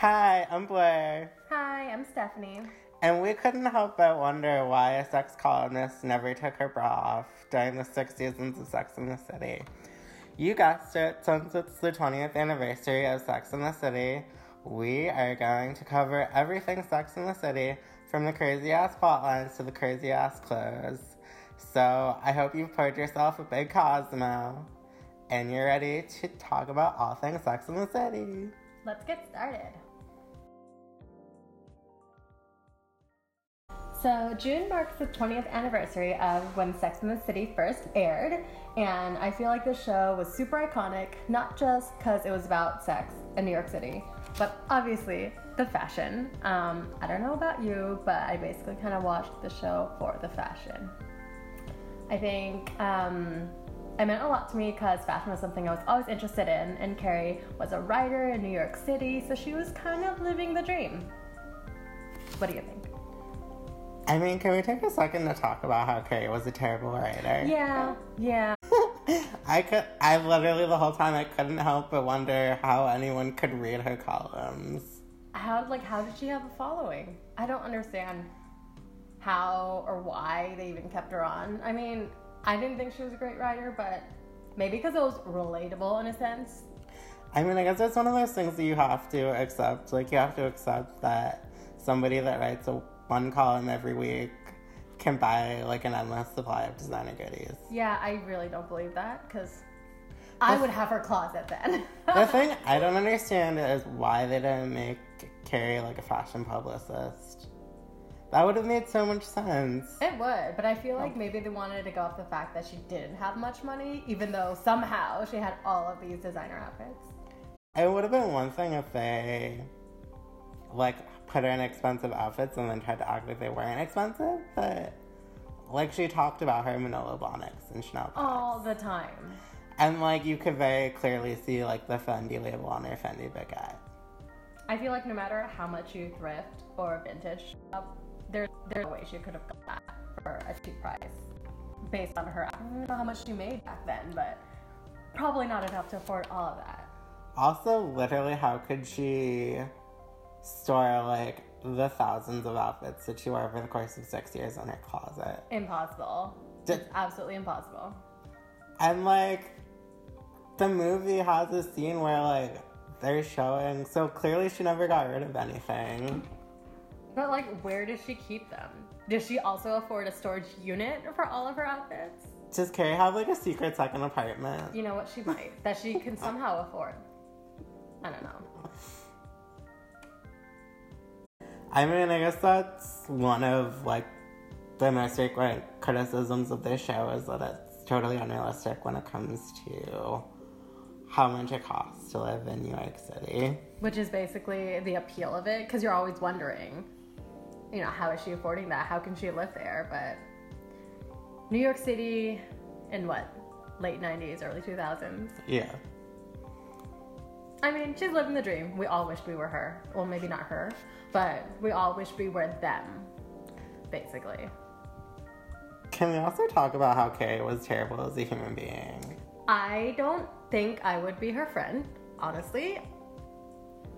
Hi, I'm Blair. Hi, I'm Stephanie. And we couldn't help but wonder why a sex columnist never took her bra off during the six seasons of Sex in the City. You guessed it, since it's the 20th anniversary of Sex in the City, we are going to cover everything Sex in the City, from the crazy ass plotlines to the crazy ass clothes. So I hope you've poured yourself a big Cosmo and you're ready to talk about all things Sex in the City. Let's get started. So, June marks the 20th anniversary of when Sex in the City first aired, and I feel like the show was super iconic, not just because it was about sex in New York City, but obviously the fashion. Um, I don't know about you, but I basically kind of watched the show for the fashion. I think um, it meant a lot to me because fashion was something I was always interested in, and Carrie was a writer in New York City, so she was kind of living the dream. What do you think? I mean, can we take a second to talk about how Carrie was a terrible writer? Yeah, yeah. I could, I literally the whole time I couldn't help but wonder how anyone could read her columns. How, like, how did she have a following? I don't understand how or why they even kept her on. I mean, I didn't think she was a great writer, but maybe because it was relatable in a sense. I mean, I guess it's one of those things that you have to accept. Like, you have to accept that somebody that writes a one column every week can buy like an endless supply of designer goodies. Yeah, I really don't believe that because I would have her closet then. the thing I don't understand is why they didn't make Carrie like a fashion publicist. That would have made so much sense. It would, but I feel like oh. maybe they wanted to go off the fact that she didn't have much money, even though somehow she had all of these designer outfits. It would have been one thing if they like put her in expensive outfits and then tried to act like they weren't expensive, but like she talked about her Manolo Blahniks and Chanel bags. All the time. And like you could very clearly see like the Fendi label on her Fendi baguette. I feel like no matter how much you thrift or vintage shop, there, there's ways you could have got that for a cheap price based on her. I don't even know how much she made back then, but probably not enough to afford all of that. Also, literally, how could she store like the thousands of outfits that she wore over the course of six years in her closet. Impossible. Just it's absolutely impossible. And like the movie has a scene where like they're showing so clearly she never got rid of anything. But like where does she keep them? Does she also afford a storage unit for all of her outfits? Does Carrie have like a secret second apartment? You know what she might that she can somehow afford. I don't know. I mean, I guess that's one of like the most frequent criticisms of this show is that it's totally unrealistic when it comes to how much it costs to live in New York City. Which is basically the appeal of it, because you're always wondering, you know, how is she affording that? How can she live there? But New York City in what? Late 90s, early 2000s? Yeah. I mean, she's living the dream. We all wish we were her. Well, maybe not her, but we all wish we were them, basically. Can we also talk about how Carrie was terrible as a human being? I don't think I would be her friend, honestly.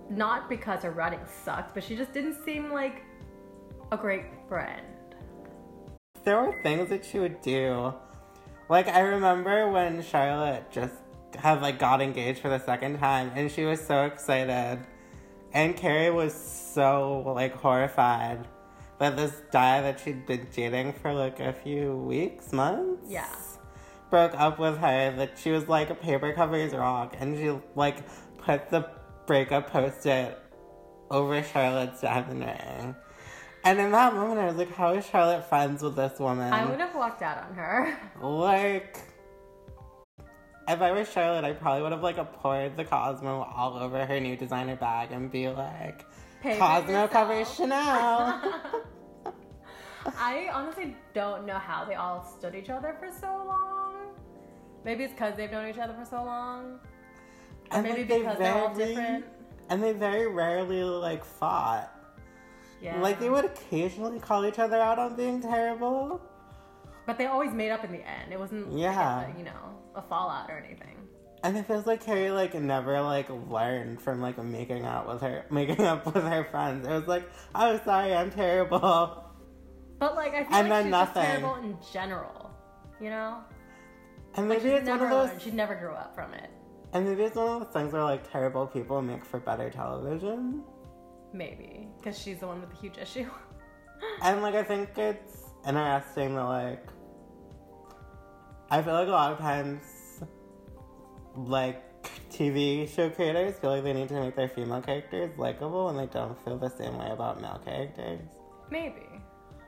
Not because her writing sucked, but she just didn't seem like a great friend. There were things that she would do. Like, I remember when Charlotte just had like got engaged for the second time and she was so excited and Carrie was so like horrified that this guy that she'd been dating for like a few weeks, months, yeah, broke up with her. That she was like a paper covers rock, and she like put the breakup post-it over Charlotte's diamond ring. And in that moment, I was like, "How is Charlotte friends with this woman?" I would have walked out on her. Like if I was Charlotte, I probably would have like poured the Cosmo all over her new designer bag and be like, Pay Cosmo covers Chanel. I honestly don't know how they all stood each other for so long. Maybe it's because they've known each other for so long. And maybe like because they are all different. And they very rarely like fought. Yeah. Like they would occasionally call each other out on being terrible. But they always made up in the end. It wasn't, yeah, like you know, a fallout or anything. And it feels like Carrie like never like learned from like making out with her making up with her friends. It was like, oh sorry, I'm terrible. But like I feel And like she's nothing. terrible in general. You know? And Like maybe it's one of those learned. She never grew up from it. and maybe it's one of those things where like terrible people make for better television. Maybe. Because she's the one with the huge issue. And like I think it's interesting that like I feel like a lot of times like TV show creators feel like they need to make their female characters likable and they don't feel the same way about male characters. Maybe.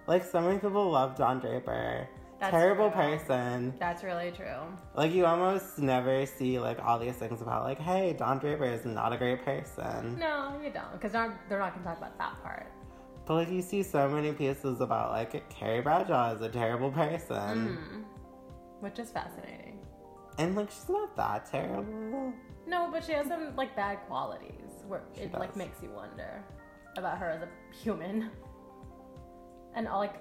Like so many people love Don Draper. That's Terrible true. person. That's really true. Like you almost never see like all these things about like, hey, Don Draper is not a great person. No, you don't. Because they're, they're not going to talk about that part. But like you see so many pieces about like Carrie Bradshaw is a terrible person. Mm. Which is fascinating. And like she's not that terrible. No, but she has some like bad qualities where She it like makes you wonder about her as a human. And all like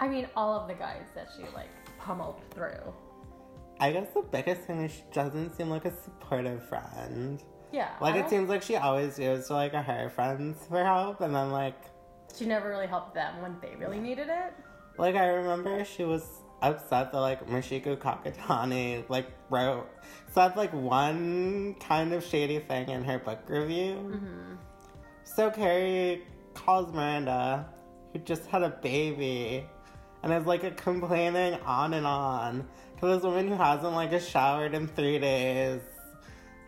I mean all of the guys that she like pummeled through. I guess the biggest thing is she doesn't seem like a supportive friend. Yeah. Like it seems like she always goes to like her friends for help and then like she never really helped them when they really needed it. like I remember she was upset that like Michiko Kakutani like wrote said like one kind of shady thing in her book review. Mm-hmm. So Carrie calls Miranda, who just had a baby, and is like complaining on and on to this woman who hasn't like showered in three days,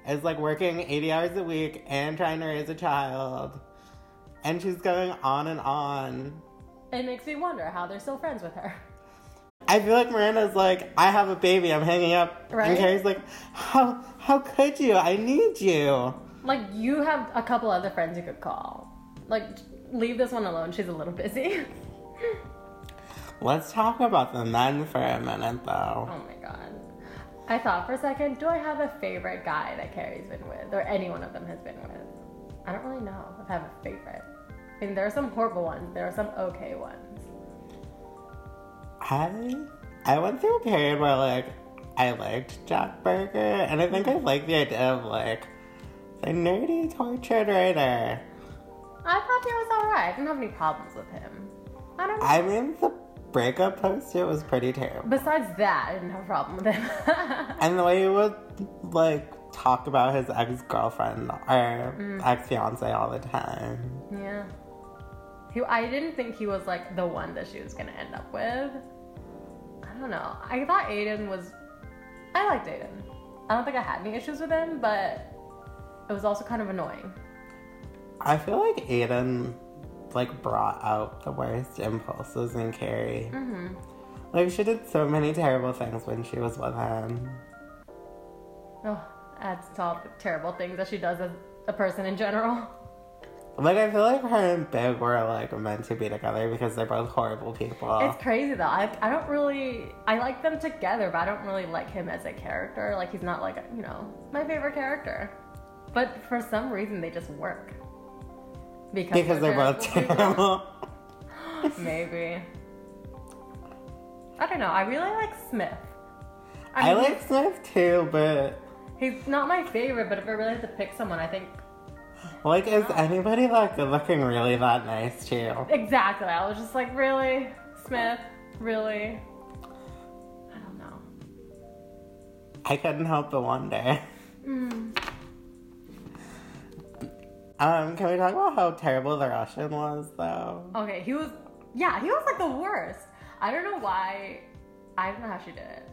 is like working 80 hours a week and trying to raise a child. And she's going on and on. It makes me wonder how they're still friends with her. I feel like Miranda's like, I have a baby, I'm hanging up. Right. And Carrie's like, how how could you? I need you. Like you have a couple other friends you could call. Like leave this one alone. She's a little busy. Let's talk about the men for a minute though. Oh my god. I thought for a second, do I have a favorite guy that Carrie's been with, or any one of them has been with? I don't really know if I have a favorite. I mean, there are some horrible ones, there are some okay ones. I I went through a period where like I liked Jack Berger, and I think I like the idea of like the nerdy tortured writer. I thought he was alright. I didn't have any problems with him. I don't know. I mean, the breakup post it was pretty terrible, Besides that, I didn't have a problem with him. and the way he would like talk about his ex girlfriend or mm. ex fiance all the time. yeah. He, I didn't think he was like the one that she was gonna end up with. I don't know. I thought Aidan was. I liked Aidan. I don't think I had any issues with him, but it was also kind of annoying. I feel like Aidan like brought out the worst impulses in Carrie. Mm-hmm. Like she did so many terrible things when she was with him. Oh, adds to all the terrible things that she does as a person in general. Like I feel like her and Big were like meant to be together because they're both horrible people. It's crazy though. I, I don't really I like them together, but I don't really like him as a character. Like he's not like you know my favorite character. But for some reason they just work. Because, because they're both terrible. Maybe. I don't know. I really like Smith. I mean, like Smith too, but He's not my favorite, but if I really had to pick someone, I think like is anybody that good looking really that nice too? exactly. I was just like, really, Smith, really. I don't know. I couldn't help but wonder. Mm. Um, can we talk about how terrible the Russian was though? Okay, he was. Yeah, he was like the worst. I don't know why. I don't know how she did it.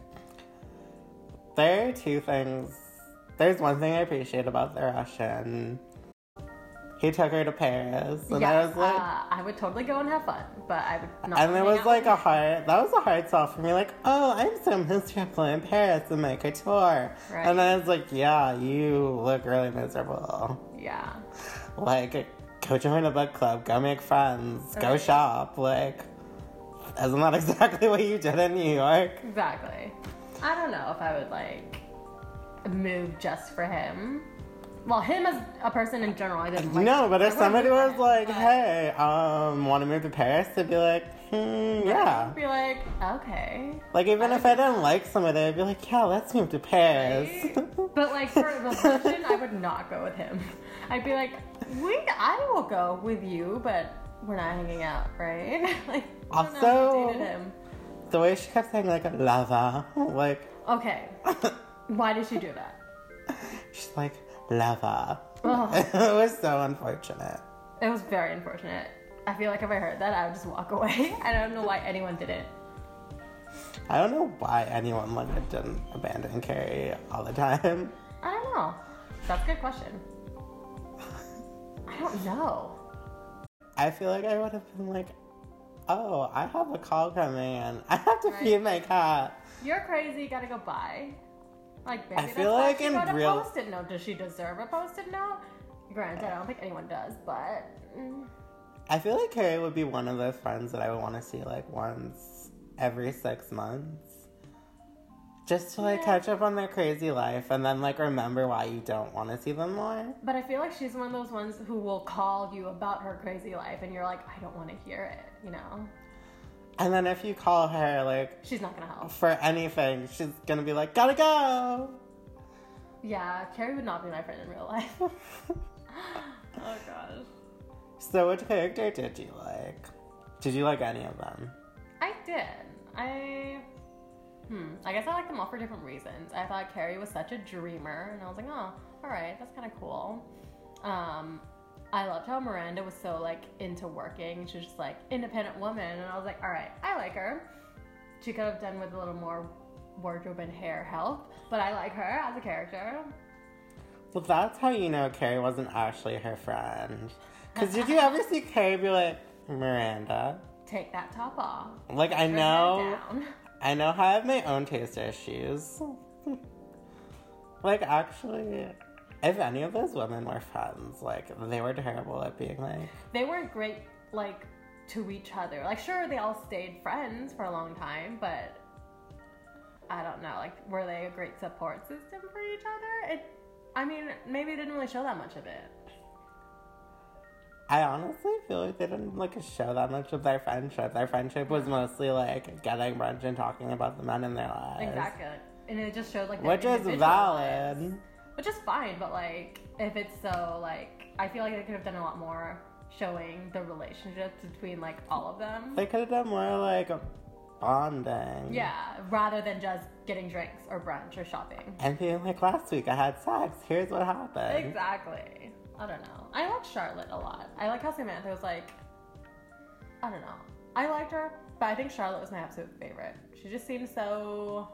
There are two things. There's one thing I appreciate about the Russian. He took her to Paris, and I was like, uh, I would totally go and have fun, but I would not. and there hang was like a hard. That was a hard sell for me. Like, oh, I'm so miserable in Paris and my couture, Right. and I was like, yeah, you look really miserable. Yeah. Like, go join a book club, go make friends, go shop. Like, isn't that exactly what you did in New York? Exactly. I don't know if I would like move just for him, Well, him as a person in general, I didn't like. no, but if somebody was like, "Hey, um, want to move to Paris?" I'd be like, hmm, "Yeah." I'd be like, okay. Like even if I didn't like somebody, I'd be like, "Yeah, let's move to Paris." Right? but like for the version, I would not go with him. I'd be like, we, I will go with you, but we're not hanging out, right? like, I don't know if I Also- the way she kept saying like "lava," like Okay, why did she do that? she's like "lava." Ugh. it was so unfortunate. It was very unfortunate. I feel like if I heard that, I would just walk away. I don't know why anyone did it. I don't know why anyone like didn't abandon Carrie all the time. I don't know. That's a good question. I don't know. I feel like I would have been like, "Oh, I have a call coming in. I have to Right. feed my cat." You're crazy. Gotta go buy. Like, maybe I feel like in real- post-it note. Does she deserve a post-it note? Granted, I don't think anyone does, but mm, I feel like Carrie would be one of those friends that I would want to see like once every six months. Just to like Yeah. catch up on their crazy life and then like remember why you don't want to see them more. but I feel like she's one of those ones who will call you about her crazy life, and you're like, I don't want to hear it. You know, And then if you call her like she's not gonna help. for anything, she's gonna be like, gotta go. Yeah, Carrie would not be my friend in real life. oh gosh. so which character did you like? Did you like any of them? I did. I. Hmm. I guess I like them all for different reasons. I thought Carrie was such a dreamer, and I was like, oh, all right, that's kind of cool. Um, I loved how Miranda was so like into working. She was just like independent woman, and I was like, all right, I like her. She could have done with a little more wardrobe and hair help, but I like her as a character. Well, that's how you know Carrie wasn't actually her friend. Because did you ever see Carrie be like, Miranda? Take that top off. Like, I know. I know how I have my own taste issues. like, actually, if any of those women were friends, like, they were terrible at being like, they weren't great like to each other. Like sure they all stayed friends for a long time, but I don't know, like were they a great support system for each other? It I mean, maybe it didn't really show that much of it. I honestly feel like they didn't like show that much of their friendship. Their friendship was mostly like getting brunch and talking about the men in their lives. Exactly. And it just showed like Which is valid. lives, which is fine, but like if it's so like I feel like they could have done a lot more showing the relationships between like all of them. They could have done more like bonding. yeah, rather than just getting drinks or brunch or shopping. And being like, last week I had sex. Here's what happened. Exactly. I don't know. I like Charlotte a lot. I like how Samantha was like, I don't know. I liked her, but I think Charlotte was my absolute favorite. She just seemed so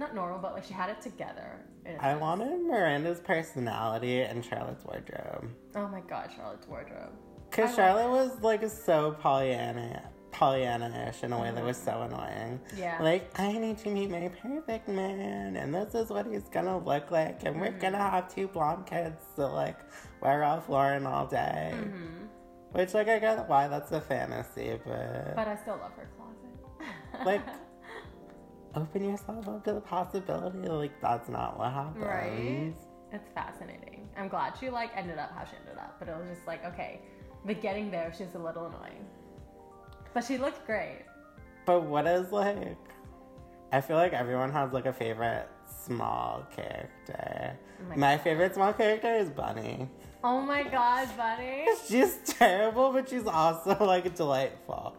not normal, but like she had it together. I wanted Miranda's personality and Charlotte's wardrobe. Oh my god, Charlotte's wardrobe. Because Charlotte was like so Pollyanna. Pollyanna-ish in a way that was so annoying. Yeah. Like, I need to meet my perfect man, and this is what he's gonna look like, and we're Mm-hmm. gonna have two blonde kids to like wear Ralph Lauren all day. Mm-hmm. Which, like, I get why that's a fantasy, but But I still love her closet. like, open yourself up to the possibility. Like, that's not what happens. Right? It's fascinating. I'm glad she like ended up how she ended up, but it was just like okay, the getting there she's a little annoying, but she looked great. But what is like? I feel like everyone has like a favorite small character. Oh my my favorite small character is Bunny. Oh my god, Bunny. She's terrible, but she's also like delightful.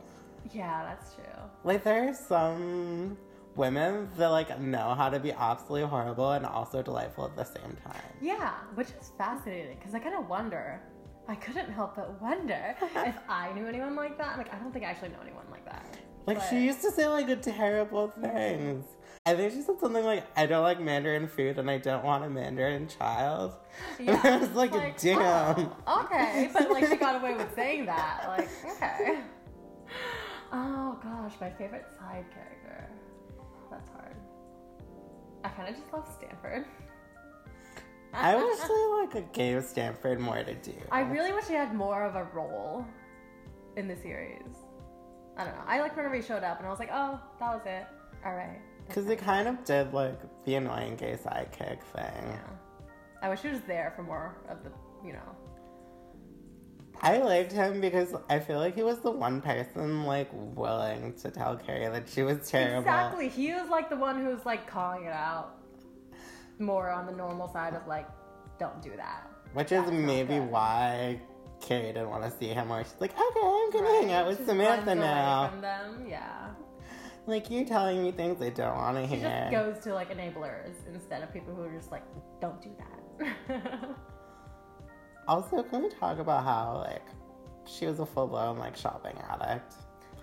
Yeah, that's true. Like there are some women that like know how to be absolutely horrible and also delightful at the same time. Yeah, which is fascinating because I kind of wonder. I couldn't help but wonder if I knew anyone like that. Like, I don't think I actually know anyone like that. Like But- she used to say like terrible things. I think she said something like, "I don't like Mandarin food and I don't want a Mandarin child." Yeah, and I was like, "Damn." oh, okay, but like she got away with saying that. Like, okay. Oh gosh, my favorite side character. That's hard. I kind of just love Stanford. I wish they like a gave Stanford more to do. I really wish he had more of a role in the series. I don't know. I like whenever he showed up and I was like, oh, that was it. All right. Because they kind of did like the annoying gay sidekick thing. Yeah. I wish he was there for more of the, you know. I liked him because I feel like he was the one person like willing to tell Carrie that she was terrible. Exactly. He was like the one who was like calling it out more on the normal side of like, don't do that. Which is That's not maybe why Carrie didn't want to see him or she's like, okay, I'm gonna hang out with Just Samantha now. From them, yeah. Like you're telling me things I don't want to hear. She just goes to like enablers instead of people who are just like, don't do that. Also, can we talk about how like she was a full blown like shopping addict?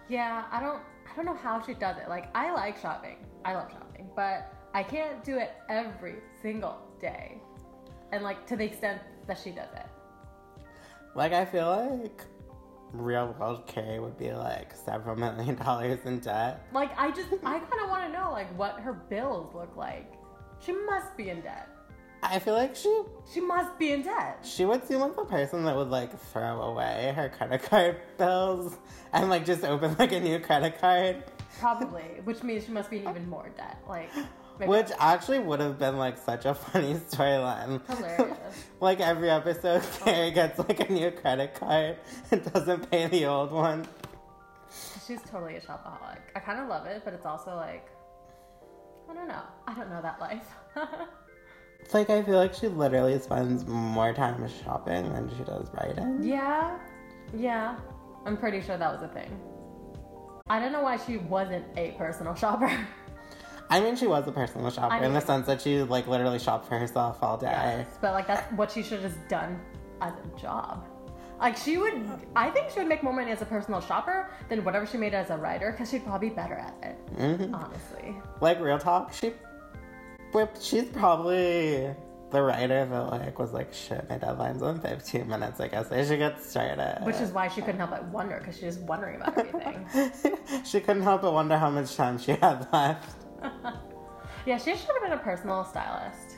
yeah, I don't, I don't know how she does it. Like, I like shopping. I love shopping, but I can't do it every single day, and like to the extent that she does it. Like I feel like real world Carrie would be like several million dollars in debt. Like, I just, I kind of want to know like what her bills look like. She must be in debt. I feel like she She must be in debt. she would seem like the person that would like throw away her credit card bills and like just open like a new credit card. Probably, which means she must be in even more debt. Like, maybe Which actually would have been like such a funny storyline. Hilarious. like every episode, oh. Carrie gets like a new credit card and doesn't pay the old one. she's totally a shopaholic. I kind of love it, but it's also like, I don't know. I don't know that life. It's like I feel like she literally spends more time shopping than she does writing. yeah, yeah. I'm pretty sure that was a thing. I don't know why she wasn't a personal shopper. I mean, she was a personal shopper I in the sense that she like literally shopped for herself all day. Yes, but like that's what she should have just done as a job. Like she would, I think she would make more money as a personal shopper than whatever she made as a writer because she'd probably be better at it. hmm Honestly, Like real talk, she, she's probably the writer that like was like, shit, my deadline's in 15 minutes. I guess I should get started. which is why she couldn't help but wonder because she's just wondering about everything. she couldn't help but wonder how much time she had left. yeah, she should have been a personal stylist,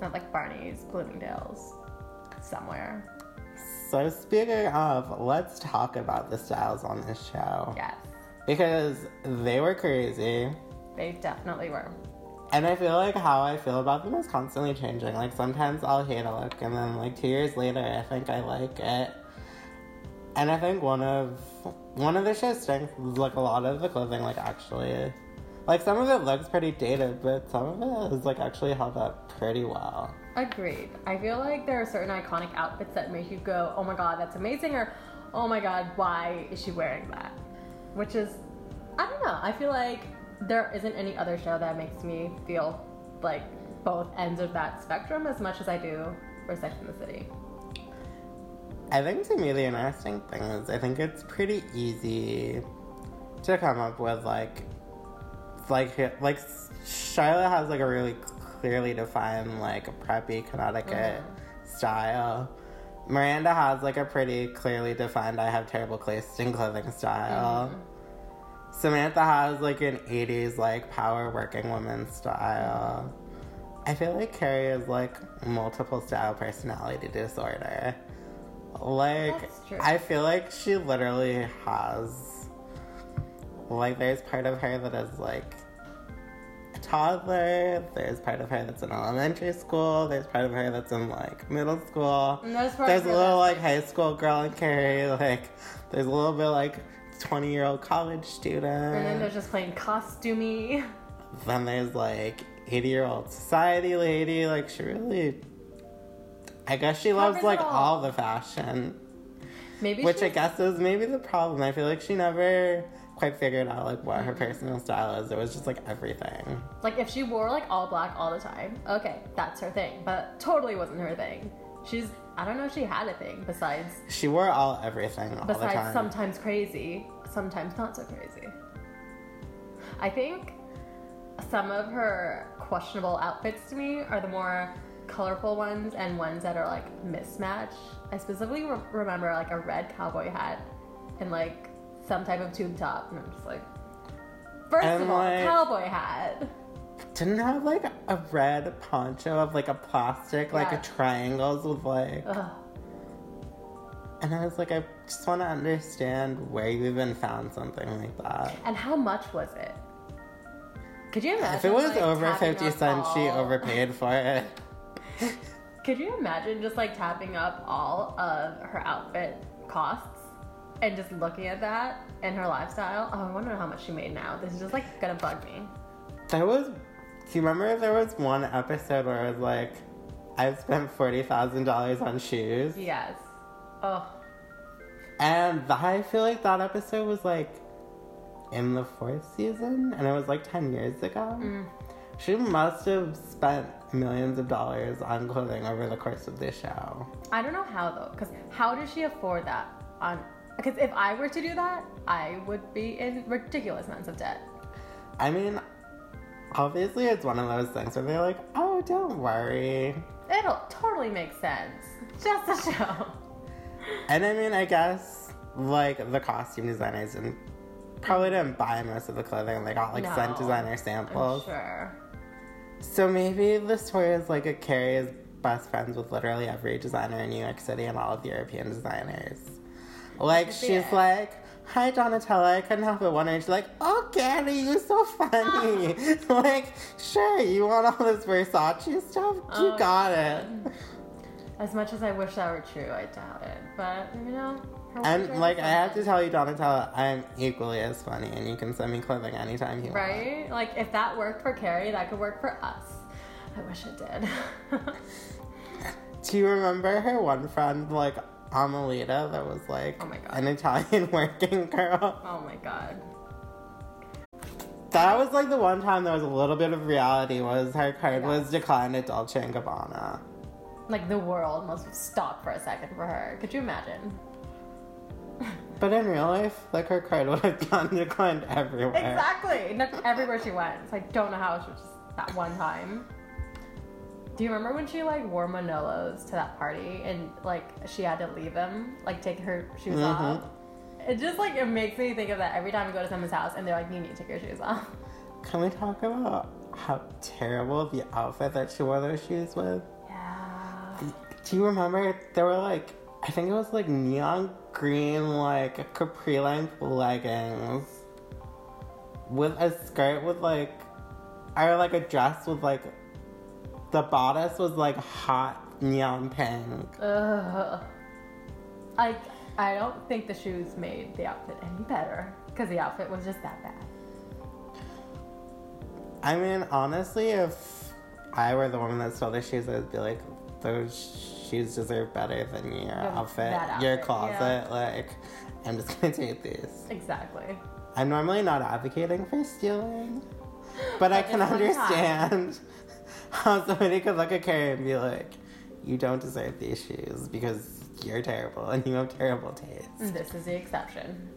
not like Barney's, Bloomingdale's, somewhere. So speaking of, let's talk about the styles on this show Yes, because they were crazy. they definitely were. And I feel like how I feel about them is constantly changing. Like sometimes I'll hate a look, and then like two years later, I think I like it. And I think one of one of the show's strengths is like a lot of the clothing, like actually, like some of it looks pretty dated, but some of it is like actually held up pretty well. Agreed. I feel like there are certain iconic outfits that make you go, oh my god, that's amazing, or oh my god, why is she wearing that? Which is, I don't know. I feel like there isn't any other show that makes me feel like both ends of that spectrum as much as I do for Sex and the City. I think to me the interesting thing is I think it's pretty easy to come up with like like like Charlotte has like a really clearly defined like preppy Connecticut mm-hmm. style. Miranda has like a pretty clearly defined I have terrible taste in clothing style. Mm-hmm. Samantha has like an 80s like power working woman style. I feel like Carrie is like multiple style personality disorder. Like I feel like she literally has like there's part of her that is like a toddler, there's part of her that's in elementary school, there's part of her that's in like middle school. There's part There's of a little like high school girl in Carrie, like there's a little bit like 20 year old college student. And then there's just playing costumey. Then there's like 80 year old society lady. Like, she really. I guess she loves like all. all the fashion. Maybe Which I guess is maybe the problem. I feel like she never quite figured out like what Mm-hmm. her personal style is. It was just like everything. Like if she wore like all black all the time, okay, that's her thing. But totally wasn't her thing. She's I don't know if she had a thing besides She wore all everything all the besides time. sometimes crazy, sometimes not so crazy. I think some of her questionable outfits to me are the more colorful ones and ones that are like mismatched. I specifically re- remember like a red cowboy hat and like some type of tube top, and I'm just like, first And, of all, like- cowboy hat. Didn't have like a red poncho of like a plastic, like a triangles with like. Ugh. And I was like, I just want to understand where you even found something like that. And how much was it? Could you imagine? If it was like, over 50 us cents, she overpaid for it. Could you imagine just like tapping up all of her outfit costs and just looking at that and her lifestyle? Oh, I wonder how much she made now. This is just like gonna bug me. That was. Do you remember there was one episode where I was like, I've spent forty thousand dollars on shoes, Yes. Oh, and I feel like that episode was like in the fourth season, and it was like ten years ago. Mm. She must have spent millions of dollars on clothing over the course of this show. I don't know how though, because how does she afford that? On because if I were to do that, I would be in ridiculous amounts of debt. I mean, obviously, it's one of those things where they're like, "Oh, don't worry." It'll totally make sense. Just a show. And I mean, I guess like the costume designers and probably mm. didn't buy most of the clothing. They got like sent No, designer I'm samples. sure. So maybe the story is like a Carrie is best friends with literally every designer in New York City and all of the European designers. Like she's it. like, "Hi Donatella, I couldn't help but wonder." And she's like, "Oh, Carrie, you're so funny." like, sure, you want all this Versace stuff? You Oh, got it. As much as I wish that were true, I doubt it. But you know, And like, I have to tell you, Donatella, I'm equally as funny, and you can send me clothing anytime you want. Right? Like if that worked for Carrie, that could work for us. I wish it did. Do you remember her one friend, like Amalita, that was like Oh my God. an Italian working girl? oh my god. That was like the one time there was a little bit of reality. Was her card Yeah. was declined at Dolce and Gabbana? Like the world must have stopped for a second for her. Could you imagine? But in real life, like her card would have gotten declined everywhere. Exactly. Not everywhere she went. So I don't know how it was just that one time. Do you remember when she like wore Manolos to that party and like she had to leave them, like take her shoes Mhm. off? It just like it makes me think of that every time we go to someone's house and they're like, "You need to take your shoes off." Can we talk about how terrible the outfit that she wore those shoes with? Yeah. Do you remember there were like I think it was like neon green like capri length leggings with a skirt with like or like a dress with like the bodice was like hot neon pink. Ugh. I I don't think the shoes made the outfit any better because the outfit was just that bad. I mean, honestly, if I were the woman that stole the shoes, I'd be like, those shoes deserve better than your outfit, that your outfit, closet. Like, I'm just gonna take these. Exactly. I'm normally not advocating for stealing, but I can understand how somebody could look at Carrie and be like, you don't deserve these shoes because you're terrible and you have terrible taste. This is the exception.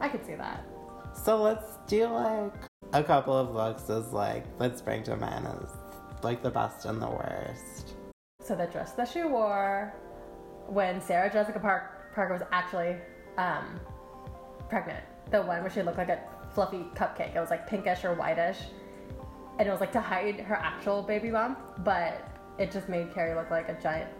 I could see that. So let's do like a couple of looks as like let's bring to men as like the best and the worst. So the dress that she wore when Sarah Jessica Park- Parker was actually um, pregnant, the one where she looked like a fluffy cupcake. It was like pinkish or whitish, and it was like to hide her actual baby bump, but it just made Carrie look like a giant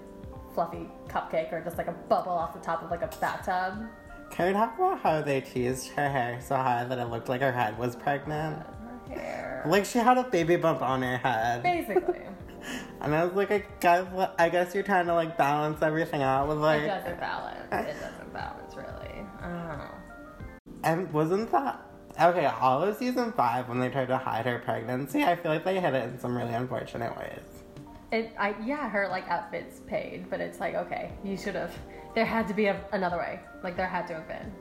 fluffy cupcake or just like a bubble off the top of like a bathtub. Can we talk about how they teased her hair so high that it looked like her head was pregnant? Her hair. Like she had a baby bump on her head. Basically, And I was like, I guess, I guess you're trying to like balance everything out with like. it doesn't balance. It doesn't balance really. I don't know. And wasn't that okay? All of season five, when they tried to hide her pregnancy, I feel like they hid it in some really unfortunate ways. It, I, yeah, her like outfits paid, but it's like okay, you should have. There had to be a, another way. Like there had to have been.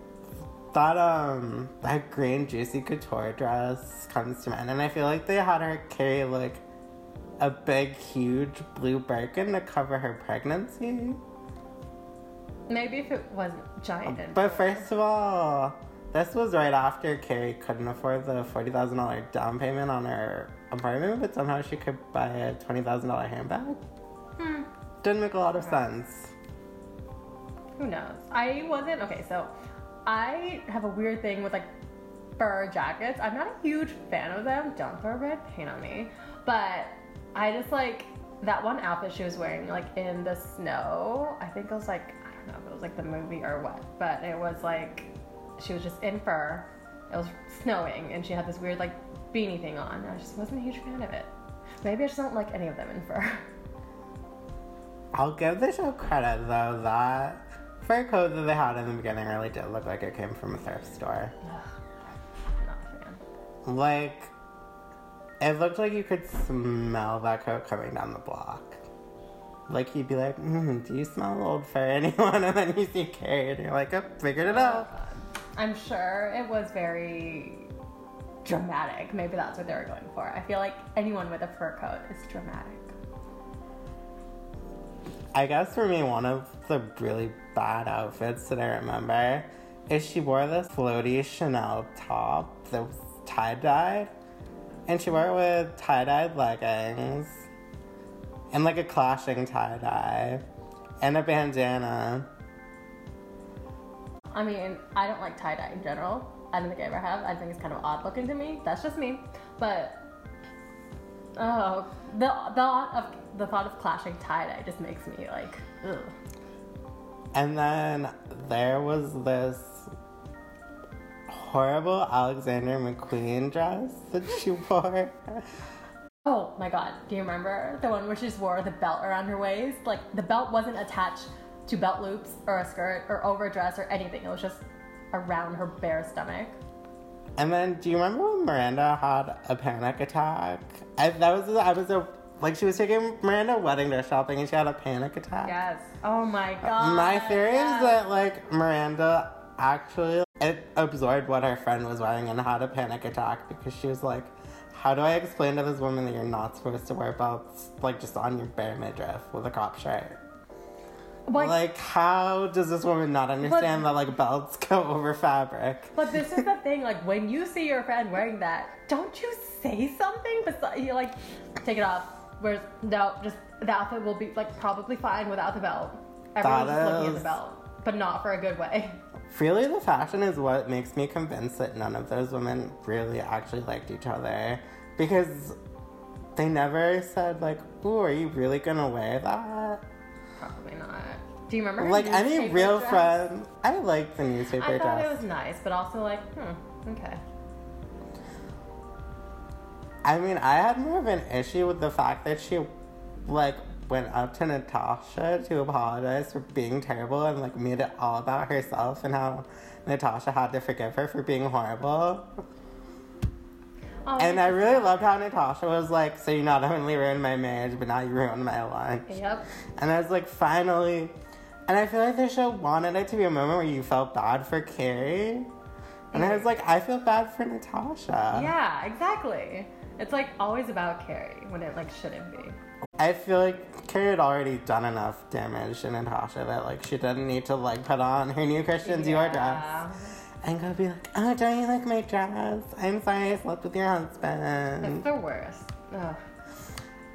That um, that green juicy couture dress comes to mind, and I feel like they had her carry like a big, huge blue Birkin to cover her pregnancy. Maybe if it wasn't giant. But first of all, this was right after Carrie couldn't afford the forty thousand dollar down payment on her apartment, but somehow she could buy a twenty thousand dollar handbag. Hmm, Didn't make a lot of sense. who knows? I wasn't okay. So I have a weird thing with like fur jackets. I'm not a huge fan of them. Don't throw red paint on me. But I just like that one outfit she was wearing, like in the snow. I think it was like I don't know if it was like the movie or what, but it was like she was just in fur. It was snowing, and she had this weird like beanie thing on. I just wasn't a huge fan of it. Maybe I just don't like any of them in fur. I'll give the show credit though that fur coat that they had in the beginning really did look like it came from a thrift store. Not a fan. Like, it looked like you could smell that coat coming down the block. Like, you'd be like, mm, do you smell old fur, anyone? And then you see Carrie and you're like, oh, figured it out. I'm sure it was very dramatic. Maybe that's what they were going for. I feel like anyone with a fur coat is dramatic. I guess for me, one of the really bad outfits that I remember is she wore this floaty Chanel top that was tie dyed. And she wore it with tie dyed leggings and like a clashing tie dye and a bandana. I mean, I don't like tie dye in general. I don't think I ever have. I think it's kind of odd looking to me. That's just me. But oh, the thought of the thought of clashing tie dye just makes me like, ugh. And then there was this horrible Alexander McQueen dress that she wore. Oh my god, do you remember the one where she just wore the belt around her waist? Like the belt wasn't attached to belt loops or a skirt or over a dress or anything. It was just around her bare stomach. And then, do you remember when Miranda had a panic attack? I, that was I was a like she was taking Miranda wedding dress shopping and she had a panic attack. Yes. Oh my god. My theory yes. is that like Miranda actually it absorbed what her friend was wearing and had a panic attack because she was like, "How do I explain to this woman that you're not supposed to wear belts like just on your bare midriff with a cop shirt?" Like, Like, how does this woman not understand that like belts go over fabric? but this is the thing. Like when you see your friend wearing that, don't you say something? But you like, take it off. Whereas no, just the outfit will be like probably fine without the belt. Everyone's That just looking at the belt, but not for a good way. Really, the fashion is what makes me convinced that none of those women really actually liked each other because they never said like, "Ooh, are you really gonna wear that?" Probably not. Do you remember? Like any real dress? friend, I like the newspaper I thought dress. it was nice, but also like, hmm, okay. I mean, I had more of an issue with the fact that she, like, went up to Natasha to apologize for being terrible and like made it all about herself and how Natasha had to forgive her for being horrible. Oh, And I really loved how Natasha was like, "So you not only ruined my marriage, but now you ruined my lunch." Yep. And I was like, "Finally!" And I feel like the show wanted it to be a moment where you felt bad for Carrie, and I was like, "I feel bad for Natasha." Yeah, exactly. It's like always about Carrie when it like shouldn't be. I feel like Carrie had already done enough damage to Natasha that like she didn't need to like put on her new Christian Dior dress Yeah. And go be like, "Oh, don't you like my dress? I'm sorry I slept with your husband. It's the worst. Ugh.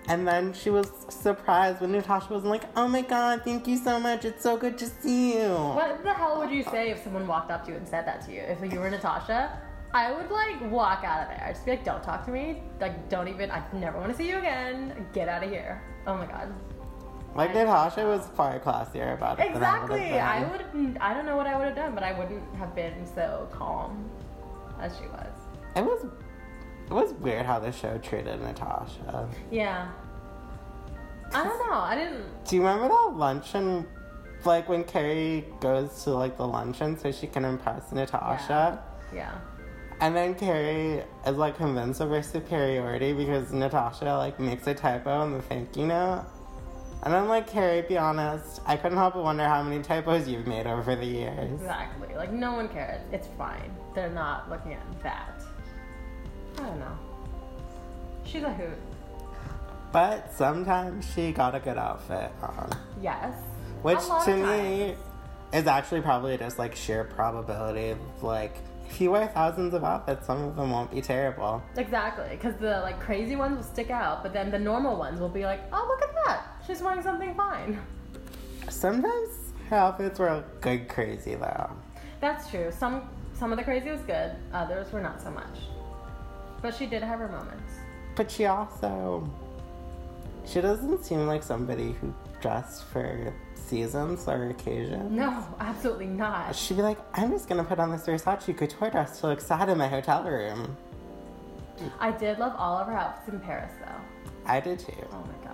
And then she was surprised when Natasha was like, "Oh my god, thank you so much. It's so good to see you." What the hell would you say if someone walked up to you and said that to you? If you were Natasha, I would like walk out of there. I'd just be like, don't talk to me. Like, don't even, I never want to see you again. Get out of here. Oh my god. Like Natasha was far classier about it. Exactly. I I would I don't know what I would have done, but I wouldn't have been so calm as she was. It was. It was weird how the show treated Natasha. Yeah. I don't know. I didn't. Do you remember that luncheon? Like when Carrie goes to like the luncheon so she can impress Natasha? Yeah. And then Carrie is like convinced of her superiority because Natasha like makes a typo in the thank you note. And I'm like, Carrie, be honest. I couldn't help but wonder how many typos you've made over the years. Exactly. Like, no one cares. It's fine. They're not looking at that. I don't know. She's a hoot. But sometimes she got a good outfit on. Yes. Which to me is actually probably just like sheer probability of like if you wear thousands of outfits, some of them won't be terrible. Exactly, because the like crazy ones will stick out, but then the normal ones will be like, oh look at that, she's wearing something fine. Sometimes her outfits were good crazy though. That's true. Some some of the crazy was good, others were not so much. But she did have her moments. But she also she doesn't seem like somebody who dressed for seasons or occasions. No, absolutely not. She'd be like, I'm just gonna put on this Versace couture dress to look sad in my hotel room. I did love all of her outfits in Paris though. I did too. Oh my god.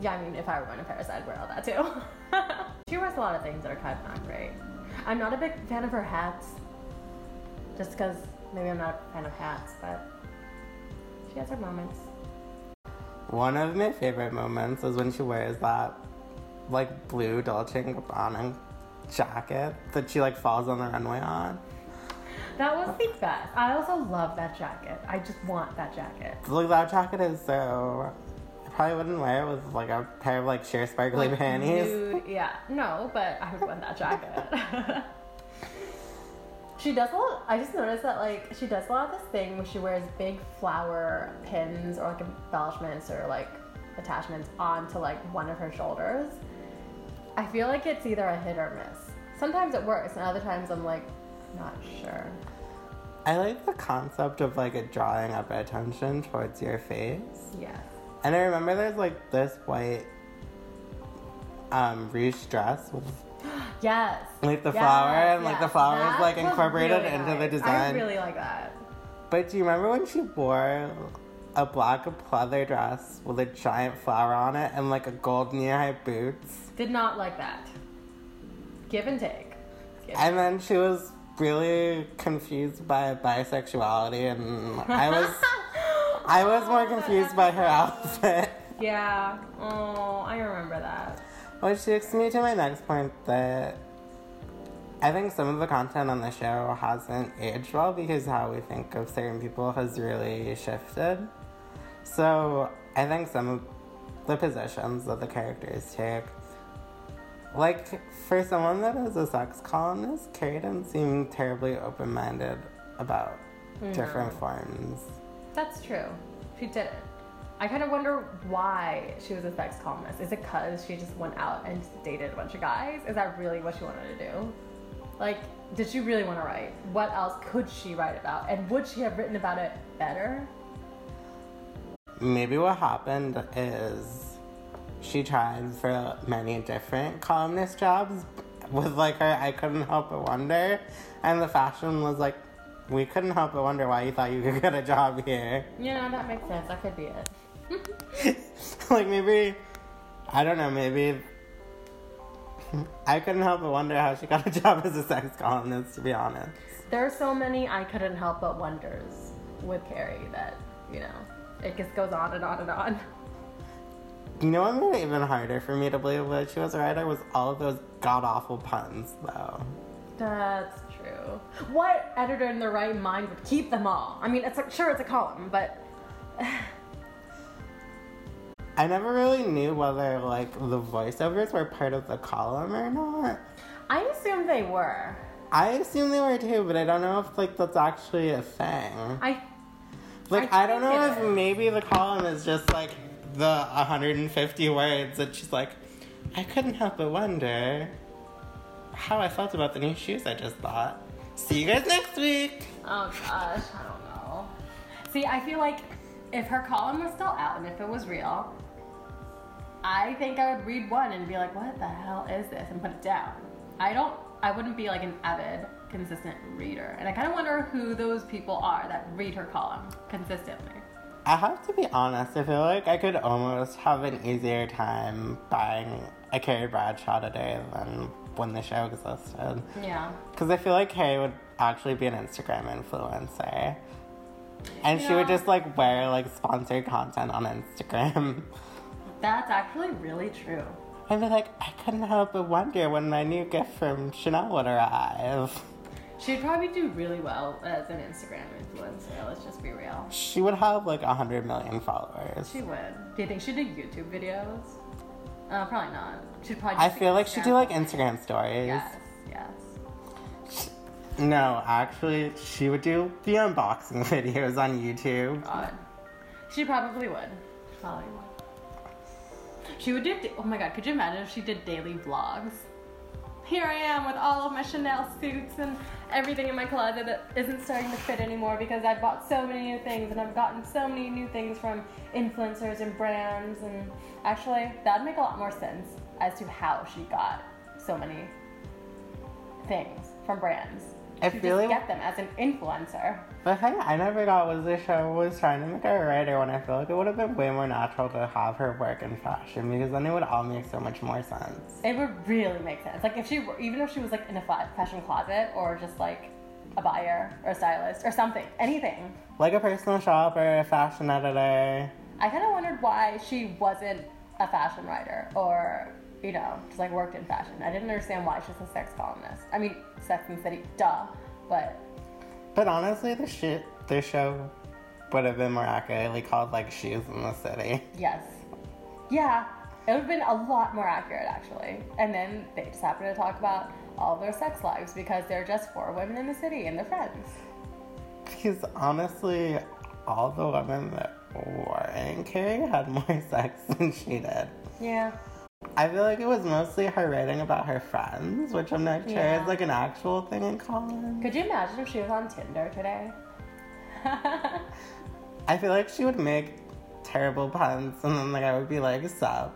Yeah, I mean, if I were going to Paris, I'd wear all that too. she wears a lot of things that are kind of not great. I'm not a big fan of her hats, just because maybe I'm not a fan of hats, but she has her moments. One of my favorite moments is when she wears that like blue Dolce & Gabbana jacket that she like falls on the runway on. That was the best. I also love that jacket. I just want that jacket. Like that jacket is so. Probably wouldn't wear it with like a pair of like sheer sparkly Like, panties. nude- yeah, no, but I would want that jacket. she does a lot. I just noticed that like she does a lot of this thing where she wears big flower pins or like embellishments or like attachments onto like one of her shoulders. I feel like it's either a hit or miss. Sometimes it works, and other times I'm like, not sure. I like the concept of like it drawing up attention towards your face. Yes. And I remember there's like this white um ruched dress with Yes. like the Yes, flower and like the yes. flower is like incorporated really into the design. I really like that. But do you remember when she wore a black pleather dress with a giant flower on it and like a gold knee-high boots? Did not like that. Give and take. Give And then she was really confused by bisexuality, and I was I was more confused by her outfit. Yeah. Oh, I remember that. Which takes me to my next point that I think some of the content on the show hasn't aged well because how we think of certain people has really shifted. So I think some of the positions that the characters take, like for someone that is a sex columnist, Carrie didn't seem terribly open minded about mm-hmm. different forms. That's true. She did it. I kind of wonder why she was a sex columnist. Is it because she just went out and dated a bunch of guys? Is that really what she wanted to do? Like, did she really want to write? What else could she write about? And would she have written about it better? Maybe what happened is she tried for many different columnist jobs with like her I couldn't help but wonder and the fashion was like we couldn't help but wonder why you thought you could get a job here. Yeah, that makes sense. That could be it. like maybe I don't know, maybe I couldn't help but wonder how she got a job as a sex columnist to be honest. There are so many I couldn't help but wonders with Carrie that, you know, it just goes on and on and on. You know what made it even harder for me to believe that she was a writer was all of those god awful puns though. That's true. What editor in their right mind would keep them all? I mean, it's like, sure, it's a column, but I never really knew whether like the voiceovers were part of the column or not. I assume they were. I assume they were too, but I don't know if like that's actually a thing. I Like I I, don't know if is. maybe the column is just like the 150 words that she's like, I couldn't help but wonder how I felt about the new shoes I just bought. See you guys next week. Oh gosh, I don't know. See, I feel like if her column was still out and if it was real, I think I would read one and be like, what the hell is this? And put it down. I don't, I wouldn't be like an avid, consistent reader. And I kind of wonder who those people are that read her column consistently. I have to be honest, I feel like I could almost have an easier time buying a Carrie Bradshaw today than when the show existed. Yeah. Because I feel like Carrie would actually be an Instagram influencer. And she would just like wear like sponsored content on Instagram. That's actually really true. I'd be like, I couldn't help but wonder when my new gift from Chanel would arrive. She'd probably do really well as an Instagram influencer, let's just be real. She would have like 100 million followers. She would. Do you think she'd do YouTube videos? Uh, probably not. She'd probably I feel like she'd do like Instagram stories. Yes, yes. No, actually, she would do the unboxing videos on YouTube. God. She probably would. Probably would. She would do. Oh my god, could you imagine if she did daily vlogs? Here I am with all of my Chanel suits and everything in my closet that isn't starting to fit anymore because I've bought so many new things and I've gotten so many new things from influencers and brands. And actually, that'd make a lot more sense as to how she got so many things from brands I just like get them as an influencer. the thing I never got was the show was trying to make her a writer when I feel like it would have been way more natural to have her work in fashion because then it would all make so much more sense. It would really make sense. Like if she, were, even if she was like in a fashion closet or just like a buyer or a stylist or something, anything. Like a personal shopper, a fashion editor. I kind of wondered why she wasn't a fashion writer or, you know, just like worked in fashion. I didn't understand why she's a sex columnist. I mean, Sex and the City, duh. But But honestly, the shit, the show would have been more accurately called like Shoes in the City. yes. Yeah, it would have been a lot more accurate actually. And then they just happen to talk about all their sex lives because they're just four women in the city and their friends. Because honestly, all the women that were in Carrie had more sex than she did. Yeah. I feel like it was mostly her writing about her friends, which I'm not sure Yeah. is like an actual thing in common. Could you imagine if she was on Tinder today? I feel like she would make terrible puns, and then like I would be like, "Sup."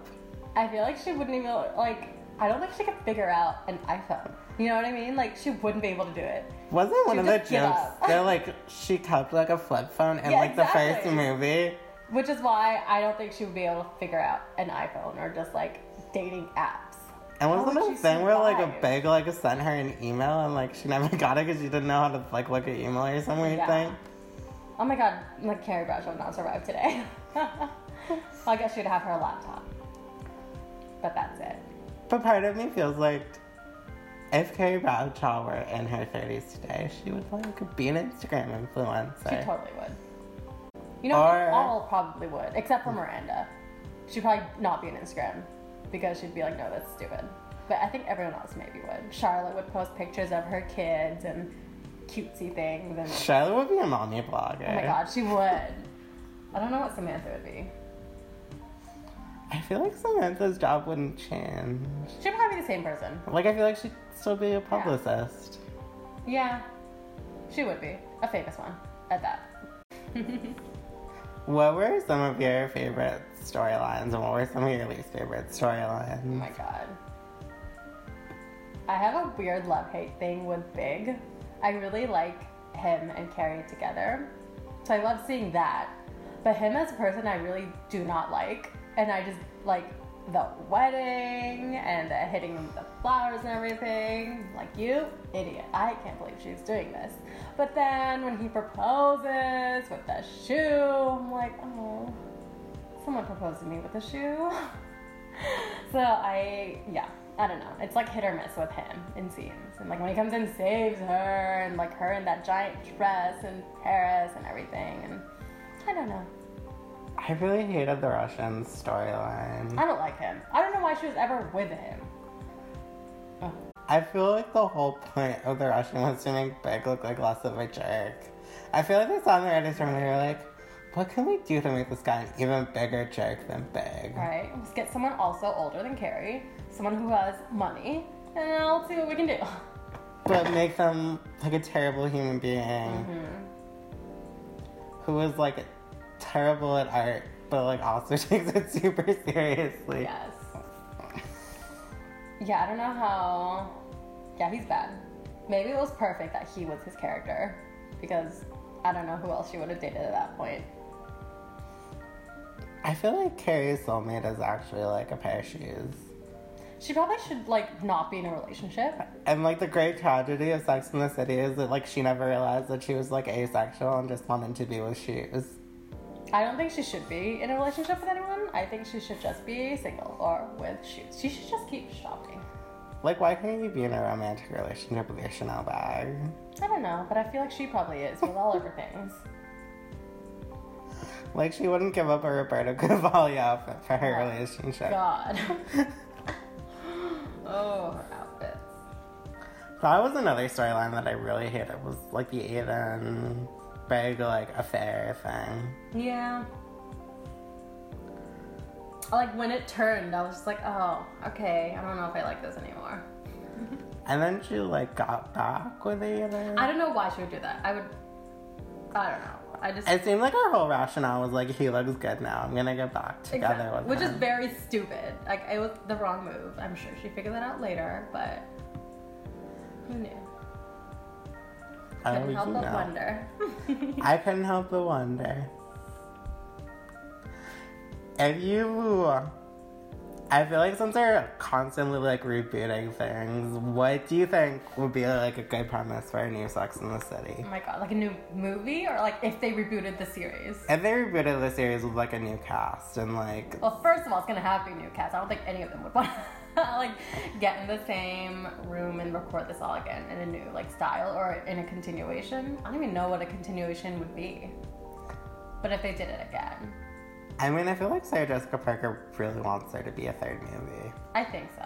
I feel like she wouldn't even like. I don't think she could figure out an iPhone. You know what I mean? Like she wouldn't be able to do it. Wasn't one She'd of the jokes that like she kept like a flip phone in Yeah, like the first movie? Which is why I don't think she would be able to figure out an iPhone or just like dating apps. And wasn't there a thing where like a big like sent her an email and like she never got it because she didn't know how to like look at email or some weird Yeah. thing? Oh my god, like Carrie Bradshaw would not survive today. I guess she'd have her laptop. But that's it. But part of me feels like if Carrie Bradshaw were in her 30s today, she would like be an Instagram influencer. She totally would. You know, Or- all probably would, except for Miranda. She'd probably not be an Instagram because she'd be like, no, that's stupid. But I think everyone else maybe would. Charlotte would post pictures of her kids and cutesy things. And Charlotte would be a mommy blogger. oh my god, she would. I don't know what Samantha would be. I feel like Samantha's job wouldn't change. She'd probably be the same person. Like I feel like she'd still be a publicist. Yeah, she would be a famous one at that. What were some of your favorite storylines and what were some of your least favorite storylines? Oh my god. I have a weird love hate thing with Big. I really like him and Carrie together. So I love seeing that. But him as a person, I really do not like. And I just like the wedding and the hitting him with the flowers and everything. Like, you idiot. I can't believe she's doing this. But then when he proposes with the shoe, I'm like, oh, someone proposed to me with a shoe. so I, yeah, I don't know. It's like hit or miss with him in scenes. And like when he comes in, saves her, and like her in that giant dress in Paris and everything. And I don't know. I really hated the Russian storyline. I don't like him. I don't know why she was ever with him. I feel like the whole point of the Russian was to make Big look like less of a jerk. I feel like they saw in the writers' room and they were like, what can we do to make this guy an even bigger jerk than Big? Right? Let's get someone also older than Carrie, someone who has money, and I'll see what we can do. But make them like a terrible human being Mm-hmm. who was like terrible at art, but like also takes it super seriously. Yes. Yeah, I don't know how. Yeah, he's bad. Maybe it was perfect that he was his character because I don't know who else she would have dated at that point. I feel like Carrie's soulmate is actually like a pair of shoes. She probably should like not be in a relationship. And like the great tragedy of Sex in the City is that like she never realized that she was like asexual and just wanted to be with shoes. I don't think she should be in a relationship with anyone. I think she should just be single or with shoes. She should just keep shopping. Like why can't you be in a romantic relationship with your Chanel bag? I don't know, but I feel like she probably is with all of her things. Like she wouldn't give up a Roberto Cavalli outfit for her Oh, relationship. God. oh, her outfits. That was another storyline that I really hated It was like the Aidan big like affair thing. Yeah. Like when it turned, I was just like, oh, okay, I don't know if I like this anymore. And then she like got back with Aidan. I don't know why she would do that. I would, I don't know. I just, It seemed like her whole rationale was like, he looks good now. I'm gonna get back together Exactly. with which is very stupid. Like it was the wrong move. I'm sure she figured that out later, but who knew? I Couldn't help but wonder. I couldn't help but wonder. If you. I feel like since they're constantly like rebooting things, what do you think would be like a good premise for a new Sex in the City? oh my god, like a new movie or like if they rebooted the series? If they rebooted the series with like a new cast and like Well, first of all, it's gonna have to be new cast. I don't think any of them would want to like get in the same room and record this all again in a new like style or in a continuation. I don't even know what a continuation would be. But if they did it again, I mean I feel like Sarah Jessica Parker really wants there to be a third movie. I think so.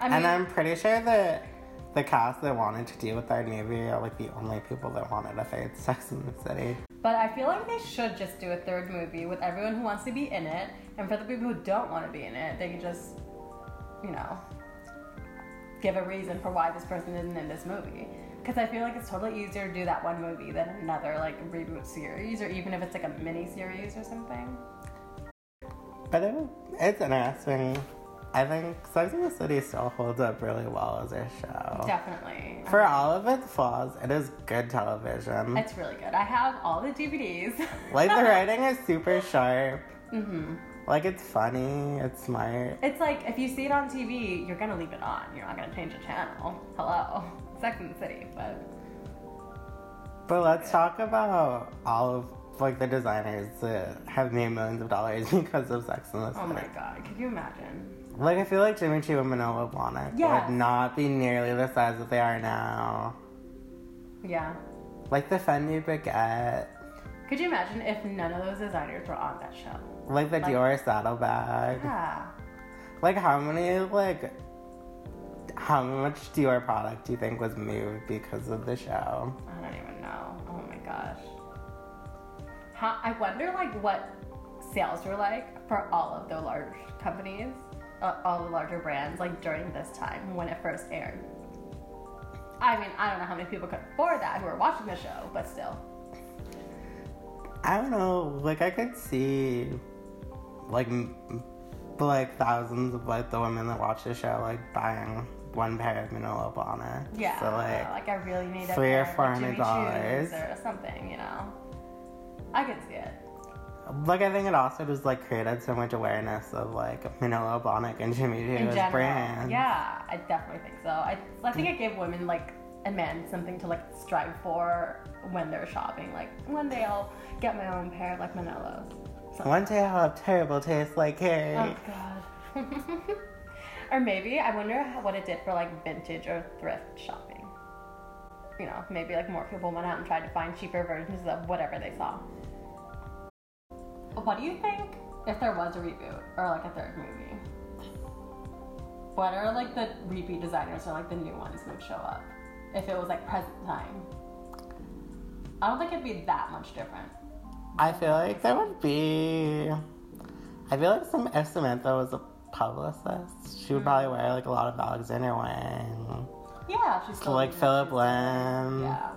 I mean, And I'm pretty sure that the cast that wanted to do a third movie are like the only people that wanted a third Sex in the City. but I feel like they should just do a third movie with everyone who wants to be in it, and for the people who don't want to be in it, they can just, you know, give a reason for why this person isn't in this movie. Because I feel like it's totally easier to do that one movie than another like reboot series, or even if it's like a mini series or something. But it, it's interesting. I think Sex in the City still holds up really well as a show. Definitely. For all of its flaws, it is good television. It's really good. I have all the DVDs. Like the writing is super sharp. Mm-hmm. Like it's funny, it's smart. It's like if you see it on TV, you're gonna leave it on. You're not gonna change the channel. Hello, Sex in the City, but But let's talk about all of like the designers that have made millions of dollars because of Sex in the City. oh my god, could you imagine? Like I feel like Jimmy Choo and Manolo Blahnik Yes. would not be nearly the size that they are now. Yeah. Like the Fendi baguette, Could you imagine if none of those designers were on that show? like the Like- Dior saddlebag. Yeah. Like how many like how much Dior product do you think was moved because of the show? I don't even know. Oh my gosh. How, I wonder like what sales were like for all of the large companies, uh, all the larger brands, like during this time when it first aired. I mean, I don't know how many people could afford that who were watching the show, but still. I don't know. Like I could see like like thousands of like the women that watch the show like buying one pair of Manolo Blahnik. Yeah. So like like I really need a three or pair of, $400. Or something, you know. I can see it. like I think it also just like created so much awareness of like Manolo Blahnik and Jimmy Choo in as general. brands. Yeah, I definitely think so. I, I think it gave women like and men something to like strive for when they're shopping. Like one day I'll get my own pair like. Something One day I'll have terrible taste like Carrie. Oh god. or maybe I wonder how, what it did for like vintage or thrift shopping. You know, maybe like more people went out and tried to find cheaper versions of whatever they saw. What do you think if there was a reboot or like a third movie? What are like the repeat designers or like the new ones that would show up if it was like present time? I don't think it'd be that much different. I feel like there would be. I feel like some if Samantha was a publicist, she would probably Mm. wear like a lot of Alexander Wang, Yeah, she's still like Phillip Lim. Yeah.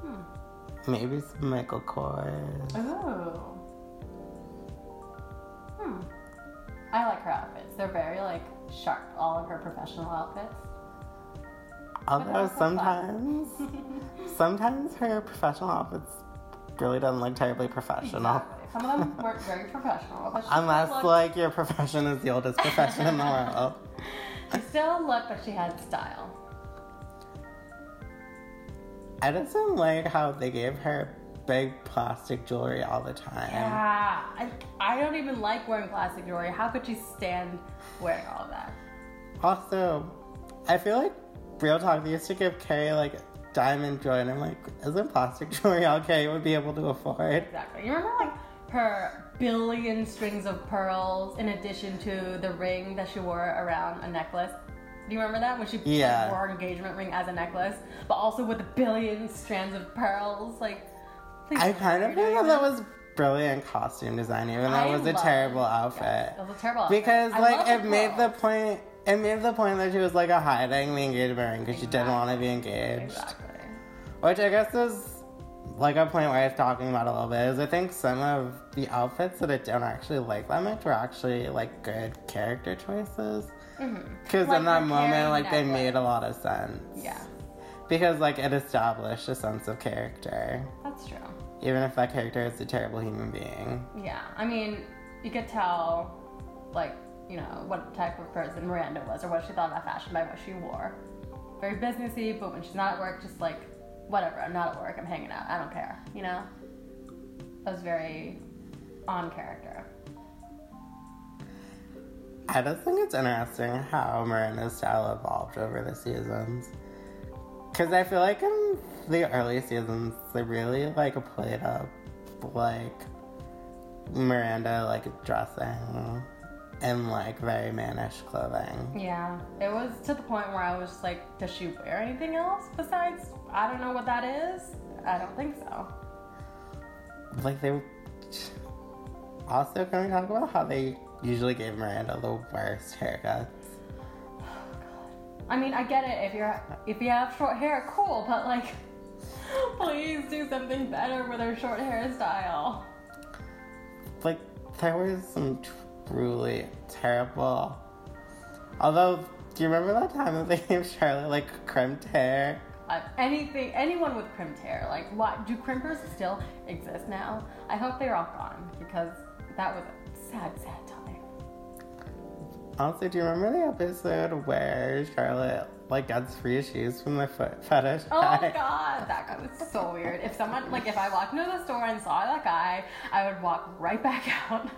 Hmm. maybe some Michael Kors. Oh. Hmm. I like her outfits. They're very like sharp. All of her professional outfits. Although sometimes, sometimes her professional outfits really doesn't look terribly professional. Exactly. Some of them weren't very professional. Unless like your profession is the oldest profession in the world. she still looked but she had style. I just don't like how they gave her big plastic jewelry all the time. Yeah. I, I don't even like wearing plastic jewelry. How could she stand wearing all that? Also, I feel like real talk. They used to give Carrie like diamond jewelry, and I'm like, isn't plastic jewelry all Carrie would be able to afford? Exactly. You remember like her billion strings of pearls in addition to the ring that she wore around a necklace? Do you remember that when she Yeah. wore her engagement ring as a necklace, but also with a billion strands of pearls? Like, I kind of think that that was brilliant costume design, even though it was a terrible outfit. Yes, it was a terrible. Because I like it the made the point. It made the point that she was like a hiding the engagement ring because she didn't want to be engaged. Exactly. Which I guess is like a point where I was talking about a little bit is I think some of the outfits that I don't actually like that much were actually like good character choices. Mm-hmm. Because Like in that moment, like they made a lot of sense. Yeah. Because like it established a sense of character. That's true. Even if that character is a terrible human being. Yeah, I mean, you could tell, like, you know, what type of person Miranda was or what she thought about fashion by what she wore. Very businessy, but when she's not at work, just like, whatever, I'm not at work, I'm hanging out, I don't care, you know? That was very on character. I just think it's interesting how Miranda's style evolved over the seasons. Because I feel like in the early seasons, they really like played up like Miranda like dressing in like very mannish clothing. Yeah, it was to the point where I was just like, does she wear anything else besides, I don't know what that is? I don't think so. Like they also can we talk about how they usually gave Miranda the worst haircuts? Oh, I mean, I get it if you're if you have short hair, cool, but like, please do something better with her short hairstyle. Like there was some truly terrible. Although, do you remember that time that they gave Charlotte like crimped hair? Uh, anything, anyone with crimped hair, like, what? Do crimpers still exist now? I hope they're all gone because that was a sad, sad time. Also, do you remember the episode where Charlotte like gets free shoes from the foot fetish Oh guy? god, that guy was so weird. If someone, like, if I walked into the store and saw that guy, I would walk right back out.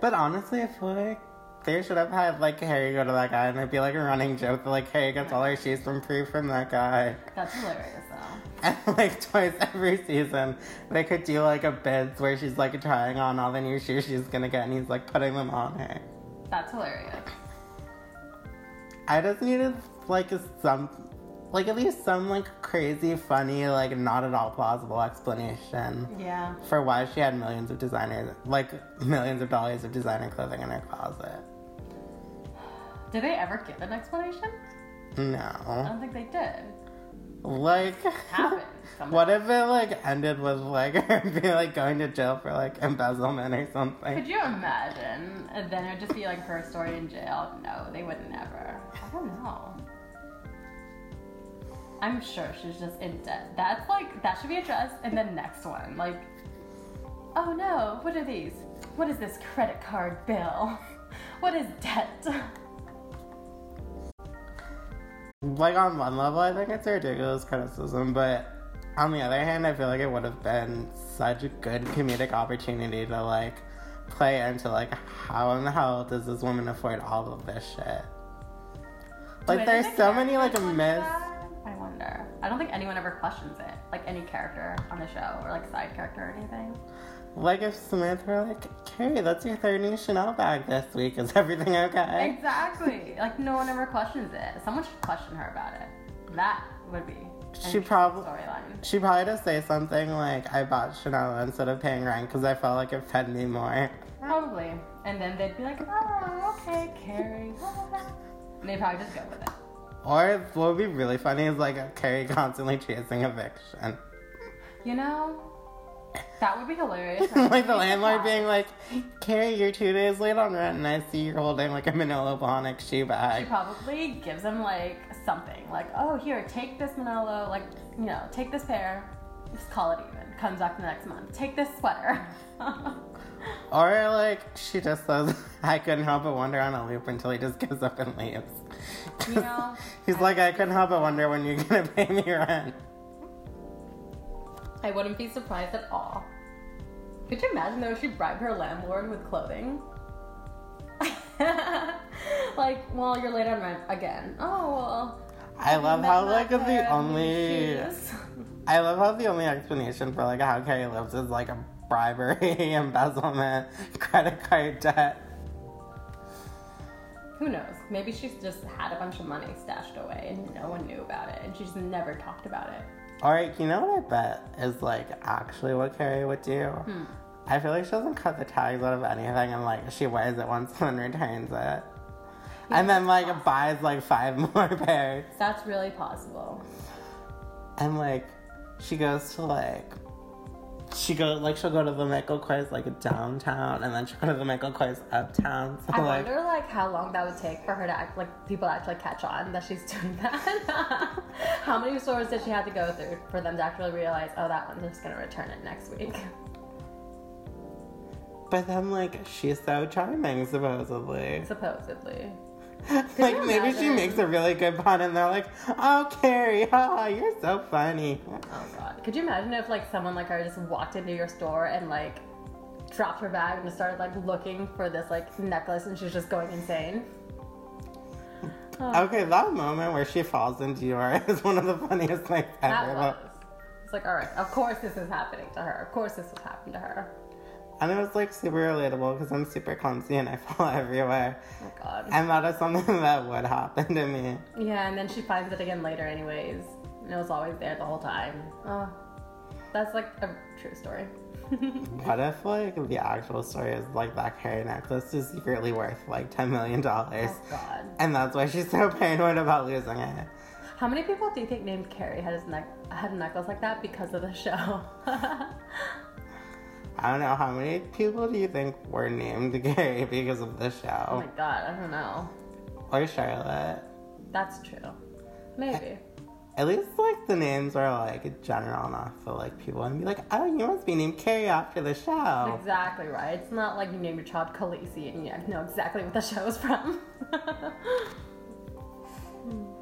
But honestly, I feel like they should have had like Harry go to that guy and it'd be like a running joke that like Harry gets all her shoes from free from that guy. That's hilarious, though. And like twice every season, they could do like a bids where she's like trying on all the new shoes she's gonna get and he's like putting them on her. That's hilarious. I just needed like a, some, like at least some like crazy, funny, like not at all plausible explanation Yeah. for why she had millions of designers, like millions of dollars of designer clothing in her closet. Did they ever give an explanation? No. I don't think they did. like Happened. what if it like ended with like her being like going to jail for like embezzlement or something? Could you imagine? And then it would just be like her story in jail. No, they would never. I don't know. I'm sure she's just in debt. That's like that should be addressed in the next one. Like, oh no, what are these? What is this credit card bill? What is debt? Like on one level, I think it's a ridiculous criticism, but on the other hand, I feel like it would have been such a good comedic opportunity to like play into like how in the hell does this woman afford all of this shit? Like there's so many like myths. I wonder. I don't think anyone ever questions it. Like any character on the show or like side character or anything. Like if Smith were like, Carrie, that's your third new Chanel bag this week. Is everything okay? Exactly. like no one ever questions it. Someone should question her about it. That would be. She interesting prob- storyline. She probably just say something like, I bought Chanel instead of paying rent because I felt like it fed me more. Probably. And then they'd be like, oh, okay, Carrie. And they'd probably just go with it. Or what would be really funny is like Carrie constantly chasing eviction. You know, that would be hilarious. like the landlord being like, Carrie, you're two days late on rent and I see you're holding like a Manolo Blahnik shoe bag. She probably gives him like something, like, oh, here, take this Manolo, like, you know, take this pair, just call it even. Comes back the next month. Take this sweater. Or like she just says, I couldn't help but wonder on a loop until he just gives up and leaves. You know, He's like, I couldn't help but wonder when you're gonna pay me rent. I wouldn't be surprised at all. Could you imagine though if she bribed her landlord with clothing? like, well, you're late on rent again. Oh well. I love how like the only. I love how the only explanation for like how Carrie lives is like a bribery, embezzlement, credit card debt. Who knows? Maybe she's just had a bunch of money stashed away and no one knew about it, and she's never talked about it. Or you know what I bet is like actually what Carrie would do? Hmm. I feel like she doesn't cut the tags out of anything and like she wears it once and then returns it. And then like buys like five more pairs. That's really possible. And like she goes to like she go like she'll go to the Michael Kors like downtown, and then she'll go to the Michael Kors uptown. So I like, wonder like how long that would take for her to act like people actually catch on that she's doing that. how many stores did she have to go through for them to actually realize, oh, that one's just gonna return it next week? but then like she's so charming supposedly. Supposedly. like maybe she makes a really good pun, and they're like, "Oh, Carrie, haha, you're so funny." Oh god. Could you imagine if like someone like her just walked into your store and like dropped her bag and started like looking for this like necklace and she's just going insane? Oh, Okay, that moment where she falls into Dior is one of the funniest things that ever. was. It's like, alright, of course this is happening to her. Of course this would happen to her. And it was like super relatable because I'm super clumsy and I fall everywhere. Oh god. And that is something that would happen to me. Yeah, and then she finds it again later anyways. And it was always there the whole time. Oh. That's like a true story. What if like the actual story is like that Carrie necklace is secretly worth like ten million dollars, oh god. and that's why she's so paranoid about losing it? How many people do you think named Carrie had his neck had a necklace like that because of the show? I don't know how many people do you think were named Carrie because of the show? oh my god, I don't know. or Charlotte? That's true. Maybe. At least like the names are like general enough for like people and be like, oh, you must be named Carrie after the show. Exactly right. It's not like you name your child Khaleesi and you know exactly what the show is from.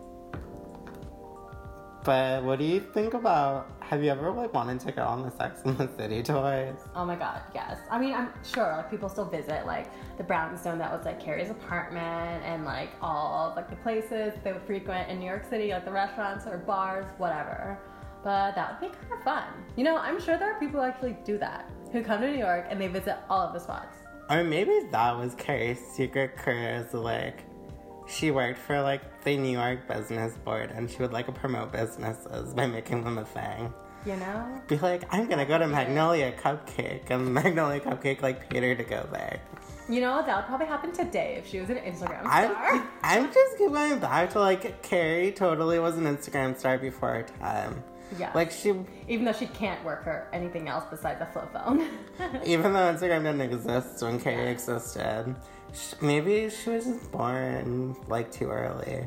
But what do you think about? Have you ever like wanted to go on the Sex and the City tours? oh my god, yes. I mean, I'm sure like people still visit like the Brownstone that was like Carrie's apartment and like all of, like the places they would frequent in New York City, like the restaurants or bars, whatever. But that would be kind of fun. You know, I'm sure there are people who actually do that who come to New York and they visit all of the spots. Or maybe that was Carrie's secret cruise. Like, she worked for like the New York Business Board and she would like promote businesses by making them a thing. You know? Be like, I'm gonna go to Magnolia Cupcake, and Magnolia Cupcake like paid her to go there. You know, that would probably happen today if she was an Instagram star. I'm, I'm just going back to like Carrie totally was an Instagram star before her time. Yeah. Like she, Even though she can't work her anything else besides a flip phone. even though Instagram didn't exist when Carrie existed, maybe she was just born like too early.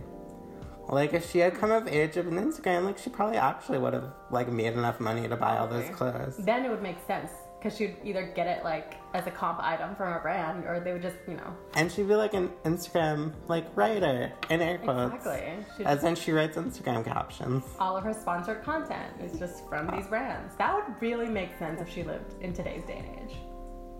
Like if she had come of age of an Instagram, like she probably actually would have like made enough money to buy all those clothes. then it would make sense because she'd either get it like as a comp item from a brand or they would just, you know. And she'd be like an Instagram like writer in air quotes. Exactly. She'd, As in she writes Instagram captions. all of her sponsored content is just from these brands. That would really make sense if she lived in today's day and age.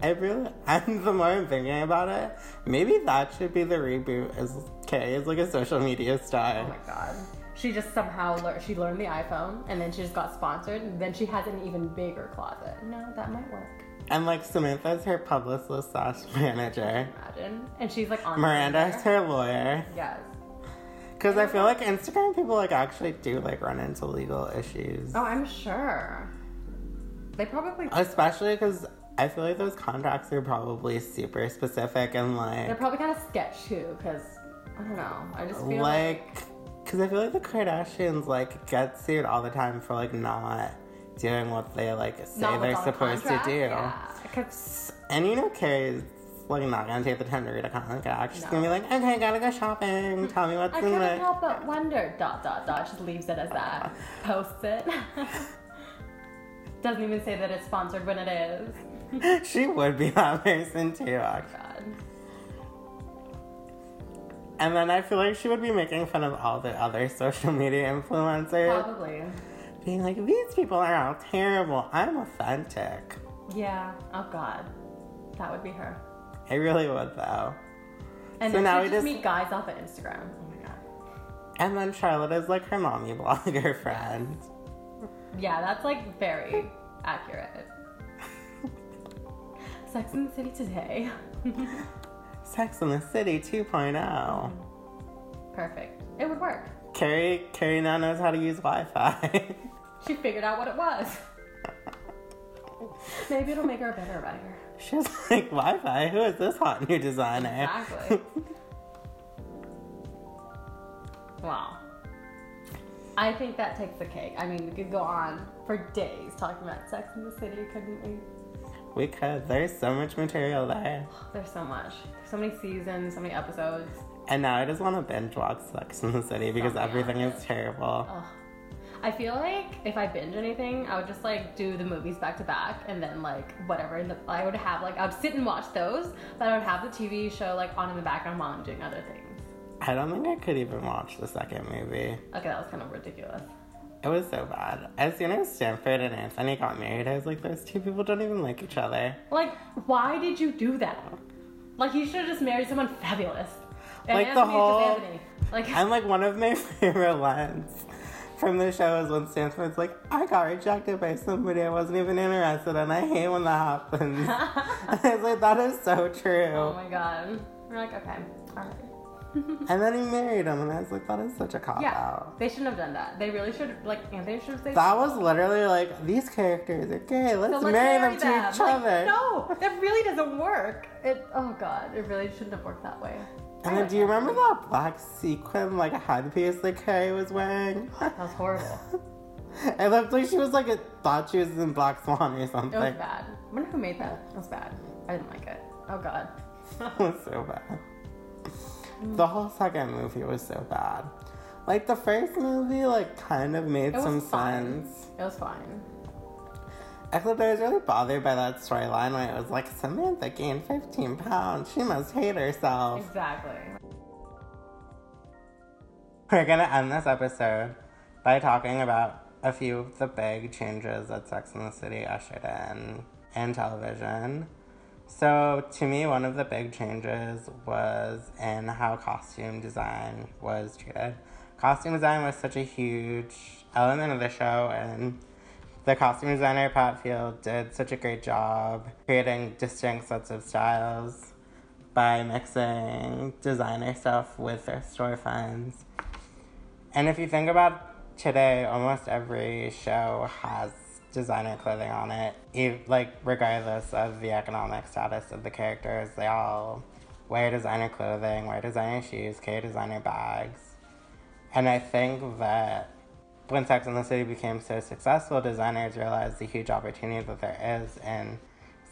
I really, and the more I'm thinking about it, maybe that should be the reboot. Is Kay is like a social media star. Oh my god. She just somehow learned, she learned the iPhone and then she just got sponsored and then she has an even bigger closet. No, that might work. And like Samantha's her publicist slash manager. Imagine. And she's like on Miranda's her lawyer. Yes. Because I feel like Instagram people like actually do like run into legal issues. Oh, I'm sure. They probably Especially because I feel like those contracts are probably super specific and like they're probably kind of sketch too, because I don't know. I just feel like, like because I feel like the Kardashians like get sued all the time for like not doing what they like say they're supposed contract. to do. Yeah. And you know Carrie's like not gonna take the time to read a contract. She's gonna be like, okay, gotta go shopping. Tell me what's I in couldn't help but wonder. Dot dot dot. Just leaves it as that. Posts it. Doesn't even say that it's sponsored when it is. she would be that person too, actually. God. And then I feel like she would be making fun of all the other social media influencers, Probably. being like, these people are all terrible. I'm authentic. Yeah. Oh God. That would be her. I really would though. And So then now she we just just- meet guys off of Instagram. Oh my God. And then Charlotte is like her mommy blogger friend. Yeah, that's like very accurate. Sex in the City today. Sex in the City 2.0. Perfect. It would work. Carrie, Carrie now knows how to use Wi-Fi. She figured out what it was. Maybe it'll make her a better writer. She's like, Wi-Fi? Who is this hot new designer? Exactly. Wow. I think that takes the cake. I mean, we could go on for days talking about Sex in the City, couldn't we? We could. There's so much material there. There's so much. There's so many seasons, so many episodes. And now I just want to binge watch Sex in the City because Oh, everything is terrible. I feel like if I binge anything, I would just like do the movies back to back and then like whatever. In the, I would have like I would sit and watch those, but I would have the TV show like on in the background while I'm doing other things. I don't think I could even watch the second movie. Okay, that was kind of ridiculous. It was so bad. As soon as Stanford and Anthony got married, I was like, those two people don't even like each other. Like, why did you do that? Like, you should have just married someone fabulous. And Like, the Anthony just whole-. Like, And like one of my favorite lines from the show is when Stanford's like, I got rejected by somebody I wasn't even interested in. I hate when that happens. I was like, that is so true. oh my god. We're like, okay, alright. and then he married him, and I was like, that is such a cop Yeah, out. they shouldn't have done that. They really should, like, Anthony should have said That was literally like, these characters are gay. Let's, So let's marry, marry them to each Like, other. no, that really doesn't work. It. Oh god, it really shouldn't have worked that way. And then, do you remember that black sequin like headpiece that Carrie was wearing? That was horrible. it looked like she was like a, thought she was in Black Swan or something. It was bad. I wonder who made that. It was bad. I didn't like it. Oh god. It was so bad. The whole second movie was so bad. Like the first movie, like kind of made It some sense. It was fine. Except I was really bothered by that storyline where it was like Samantha gained 15 pounds. She must hate herself. Exactly. We're gonna end this episode by talking about a few of the big changes that Sex and the City ushered in in television. So, to me, one of the big changes was in how costume design was treated. Costume design was such a huge element of the show, and the costume designer, Pat Field, did such a great job creating distinct sets of styles by mixing designer stuff with their store finds. And if you think about today, almost every show has designer clothing on it. Ev- Like, regardless of the economic status of the characters, they all wear designer clothing, wear designer shoes, carry designer bags. And I think that when Sex and the City became so successful, designers realized the huge opportunity that there is in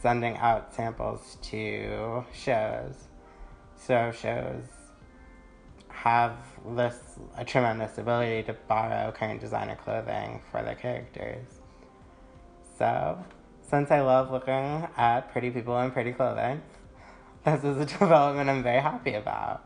sending out samples to shows. So shows have this a tremendous ability to borrow current designer clothing for their characters. So, since I love looking at pretty people in pretty clothing, this is a development I'm very happy about.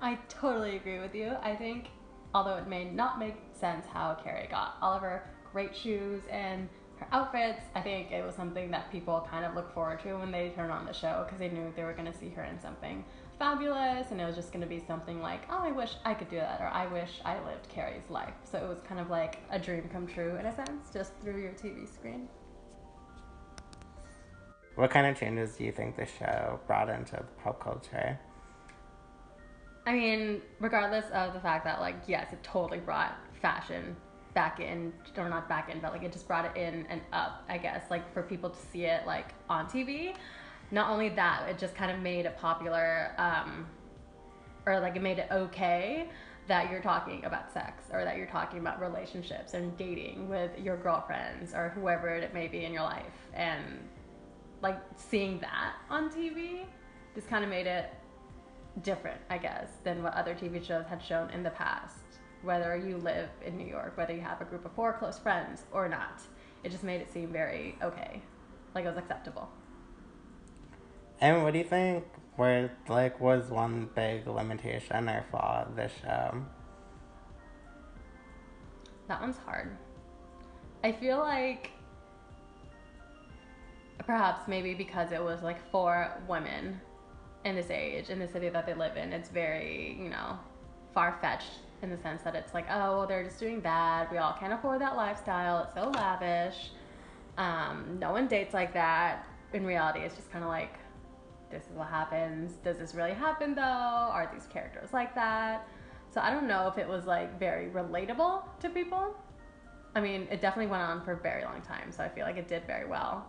I totally agree with you. I think, although it may not make sense how Carrie got all of her great shoes and her outfits, I think it was something that people kind of look forward to when they turn on the show because they knew they were going to see her in something fabulous and it was just going to be something like, oh, I wish I could do that or I wish I lived Carrie's life. So it was kind of like a dream come true in a sense, just through your TV screen. What kind of changes do you think the show brought into pop culture? I mean, regardless of the fact that, like, yes, it totally brought fashion back in, or not back in, but like it just brought it in and up, I guess, like for people to see it like on TV. Not only that, it just kind of made it popular, um, or like it made it okay that you're talking about sex or that you're talking about relationships and dating with your girlfriends or whoever it may be in your life. And like seeing that on TV just kind of made it different, I guess, than what other TV shows had shown in the past. Whether you live in New York, whether you have a group of four close friends or not, it just made it seem very okay, like it was acceptable. And what do you think were like was one big limitation or flaw of this show? That one's hard. I feel like perhaps maybe because it was like for women in this age, in the city that they live in, it's very, you know, far fetched in the sense that it's like, oh, well, they're just doing that. We all can't afford that lifestyle. It's so lavish. Um, no one dates like that. In reality, it's just kind of like, this is what happens. Does this really happen though? Are these characters like that? So I don't know if it was like very relatable to people. I mean, it definitely went on for a very long time, so I feel like it did very well.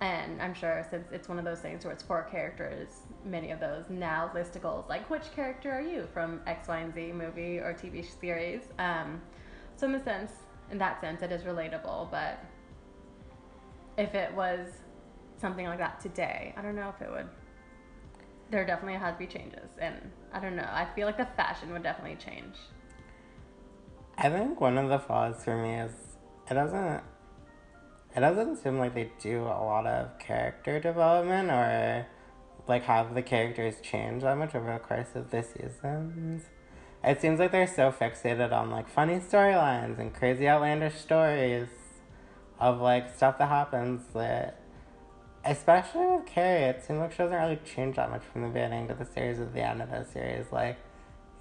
And I'm sure since it's one of those things where it's four characters, many of those now listicles, like which character are you from X, Y, and Z movie or TV series? Um, So in the sense, in that sense, it is relatable. But if it was something like that today, I don't know if it would. There definitely has to be changes, and I don't know. I feel like the fashion would definitely change. I think one of the flaws for me is it doesn't it doesn't seem like they do a lot of character development or like have the characters change that much over the course of the seasons. It seems like they're so fixated on like funny storylines and crazy outlandish stories of like stuff that happens that especially with Carrie, it seems like she doesn't really change that much from the beginning to the series to the end of the series. Like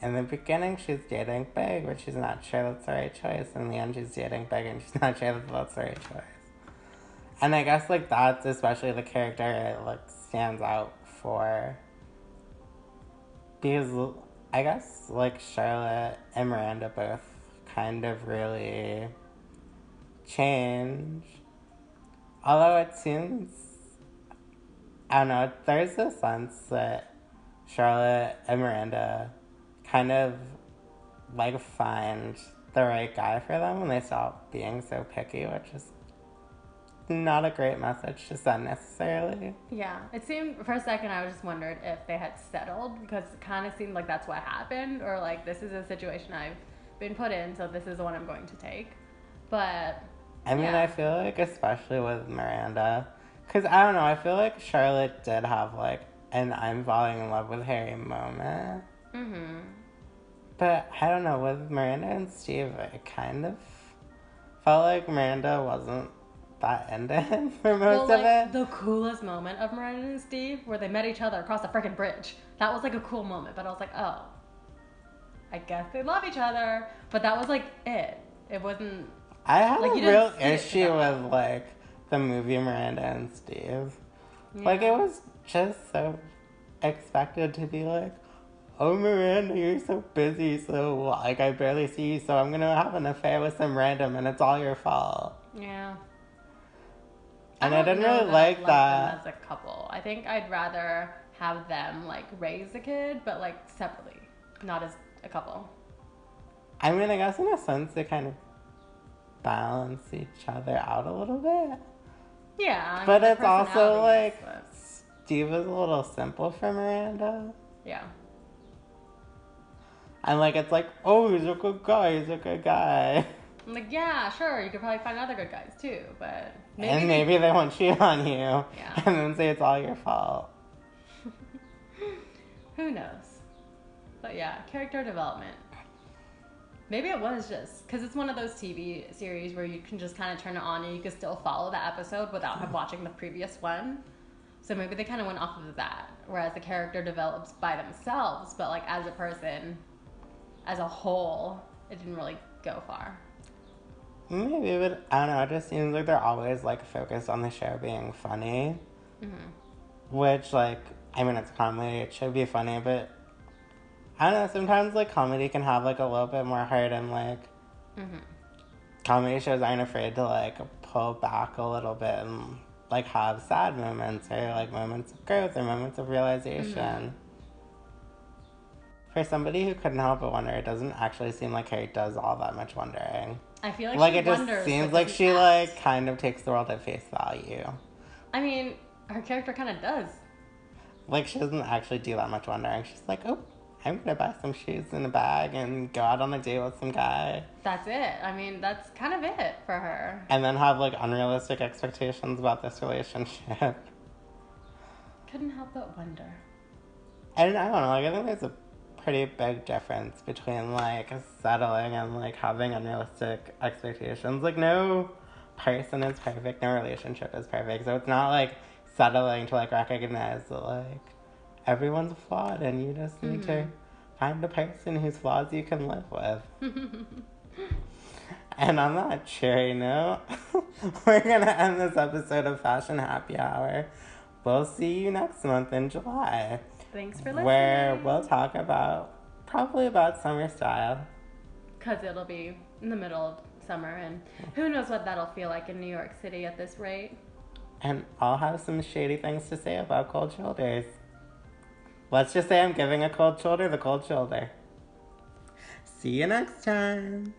in the beginning she's dating Big, but she's not sure that's the right choice. In the end she's dating Big and she's not sure that that's the right choice. And I guess like that's especially the character that, like stands out for because I guess like Charlotte and Miranda both kind of really change. Although it seems I don't know, there's a sense that Charlotte and Miranda kind of like find the right guy for them when they stop being so picky, which is not a great message to send necessarily. Yeah, it seemed for a second I was just wondered if they had settled because it kind of seemed like that's what happened, or like this is a situation I've been put in, so this is the one I'm going to take. But I mean, Yeah. I feel like especially with Miranda, because I don't know, I feel like Charlotte did have like an I'm falling in love with Harry moment. mm-hmm. But I don't know, with Miranda and Steve, it kind of felt like Miranda wasn't that into him for Well, most like of it. the coolest moment of Miranda and Steve, where they met each other across a freaking bridge. That was like a cool moment, but I was like, oh, I guess they love each other. But that was like it. It wasn't. I had like, a real issue with like the movie Miranda and Steve. Like it was just so expected to be like, oh Miranda, you're so busy, so like I barely see you, so I'm gonna have an affair with some random, and it's all your fault. Yeah. And I, don't didn't really like that. as a couple. I think I'd rather have them like raise a kid, but like separately, not as a couple. I mean, I guess in a sense they kind of balance each other out a little bit. Yeah. I But the it's also like but- Steve is a little simple for Miranda. yeah. And like it's like, oh, he's a good guy, he's a good guy. I'm like, yeah, sure, you could probably find other good guys too, but maybe and they- maybe they won't cheat on you. Yeah. And then say it's all your fault. Who knows? But yeah, character development. Maybe it was just because it's one of those TV series where you can just kind of turn it on and you can still follow the episode without watching the previous one. So maybe they kind of went off of that, whereas the character develops by themselves, but like as a person, as a whole, it didn't really go far. Maybe, but I don't know. It just seems like they're always like focused on the show being funny. Mm-hmm. Which, like, I mean, it's comedy, it should be funny, but I don't know. Sometimes, like, comedy can have, like, a little bit more heart, and, like, Mm-hmm. comedy shows aren't afraid to, like, pull back a little bit and, like, have sad moments or, like, moments of growth or moments of realization. For somebody who couldn't help but wonder, it doesn't actually seem like Carrie does all that much wondering. I feel like, Like, she it just seems like she, acts. like, kind of takes the world at face value. I mean, her character kind of does. Like she doesn't actually do that much wondering. She's like, oh, I'm gonna buy some shoes in a bag and go out on a date with some guy, That's it. I mean, that's kind of it for her. and then have like unrealistic expectations about this relationship. Couldn't help but wonder. And I don't know. Like I think there's a pretty big difference between like settling and like having unrealistic expectations. Like no person is perfect, no relationship is perfect. So it's not like settling to like recognize that like everyone's flawed and you just need to mm-hmm. find a person whose flaws you can live with. and on that cheery note, we're gonna end this episode of Fashion Happy Hour. We'll see you next month in July Thanks for listening. where we'll talk about probably about summer style. Because it'll be in the middle of summer, and who knows what that'll feel like in New York City at this rate. And I'll have some shady things to say about cold shoulders. Let's just say I'm giving a cold shoulder the cold shoulder. See you next time.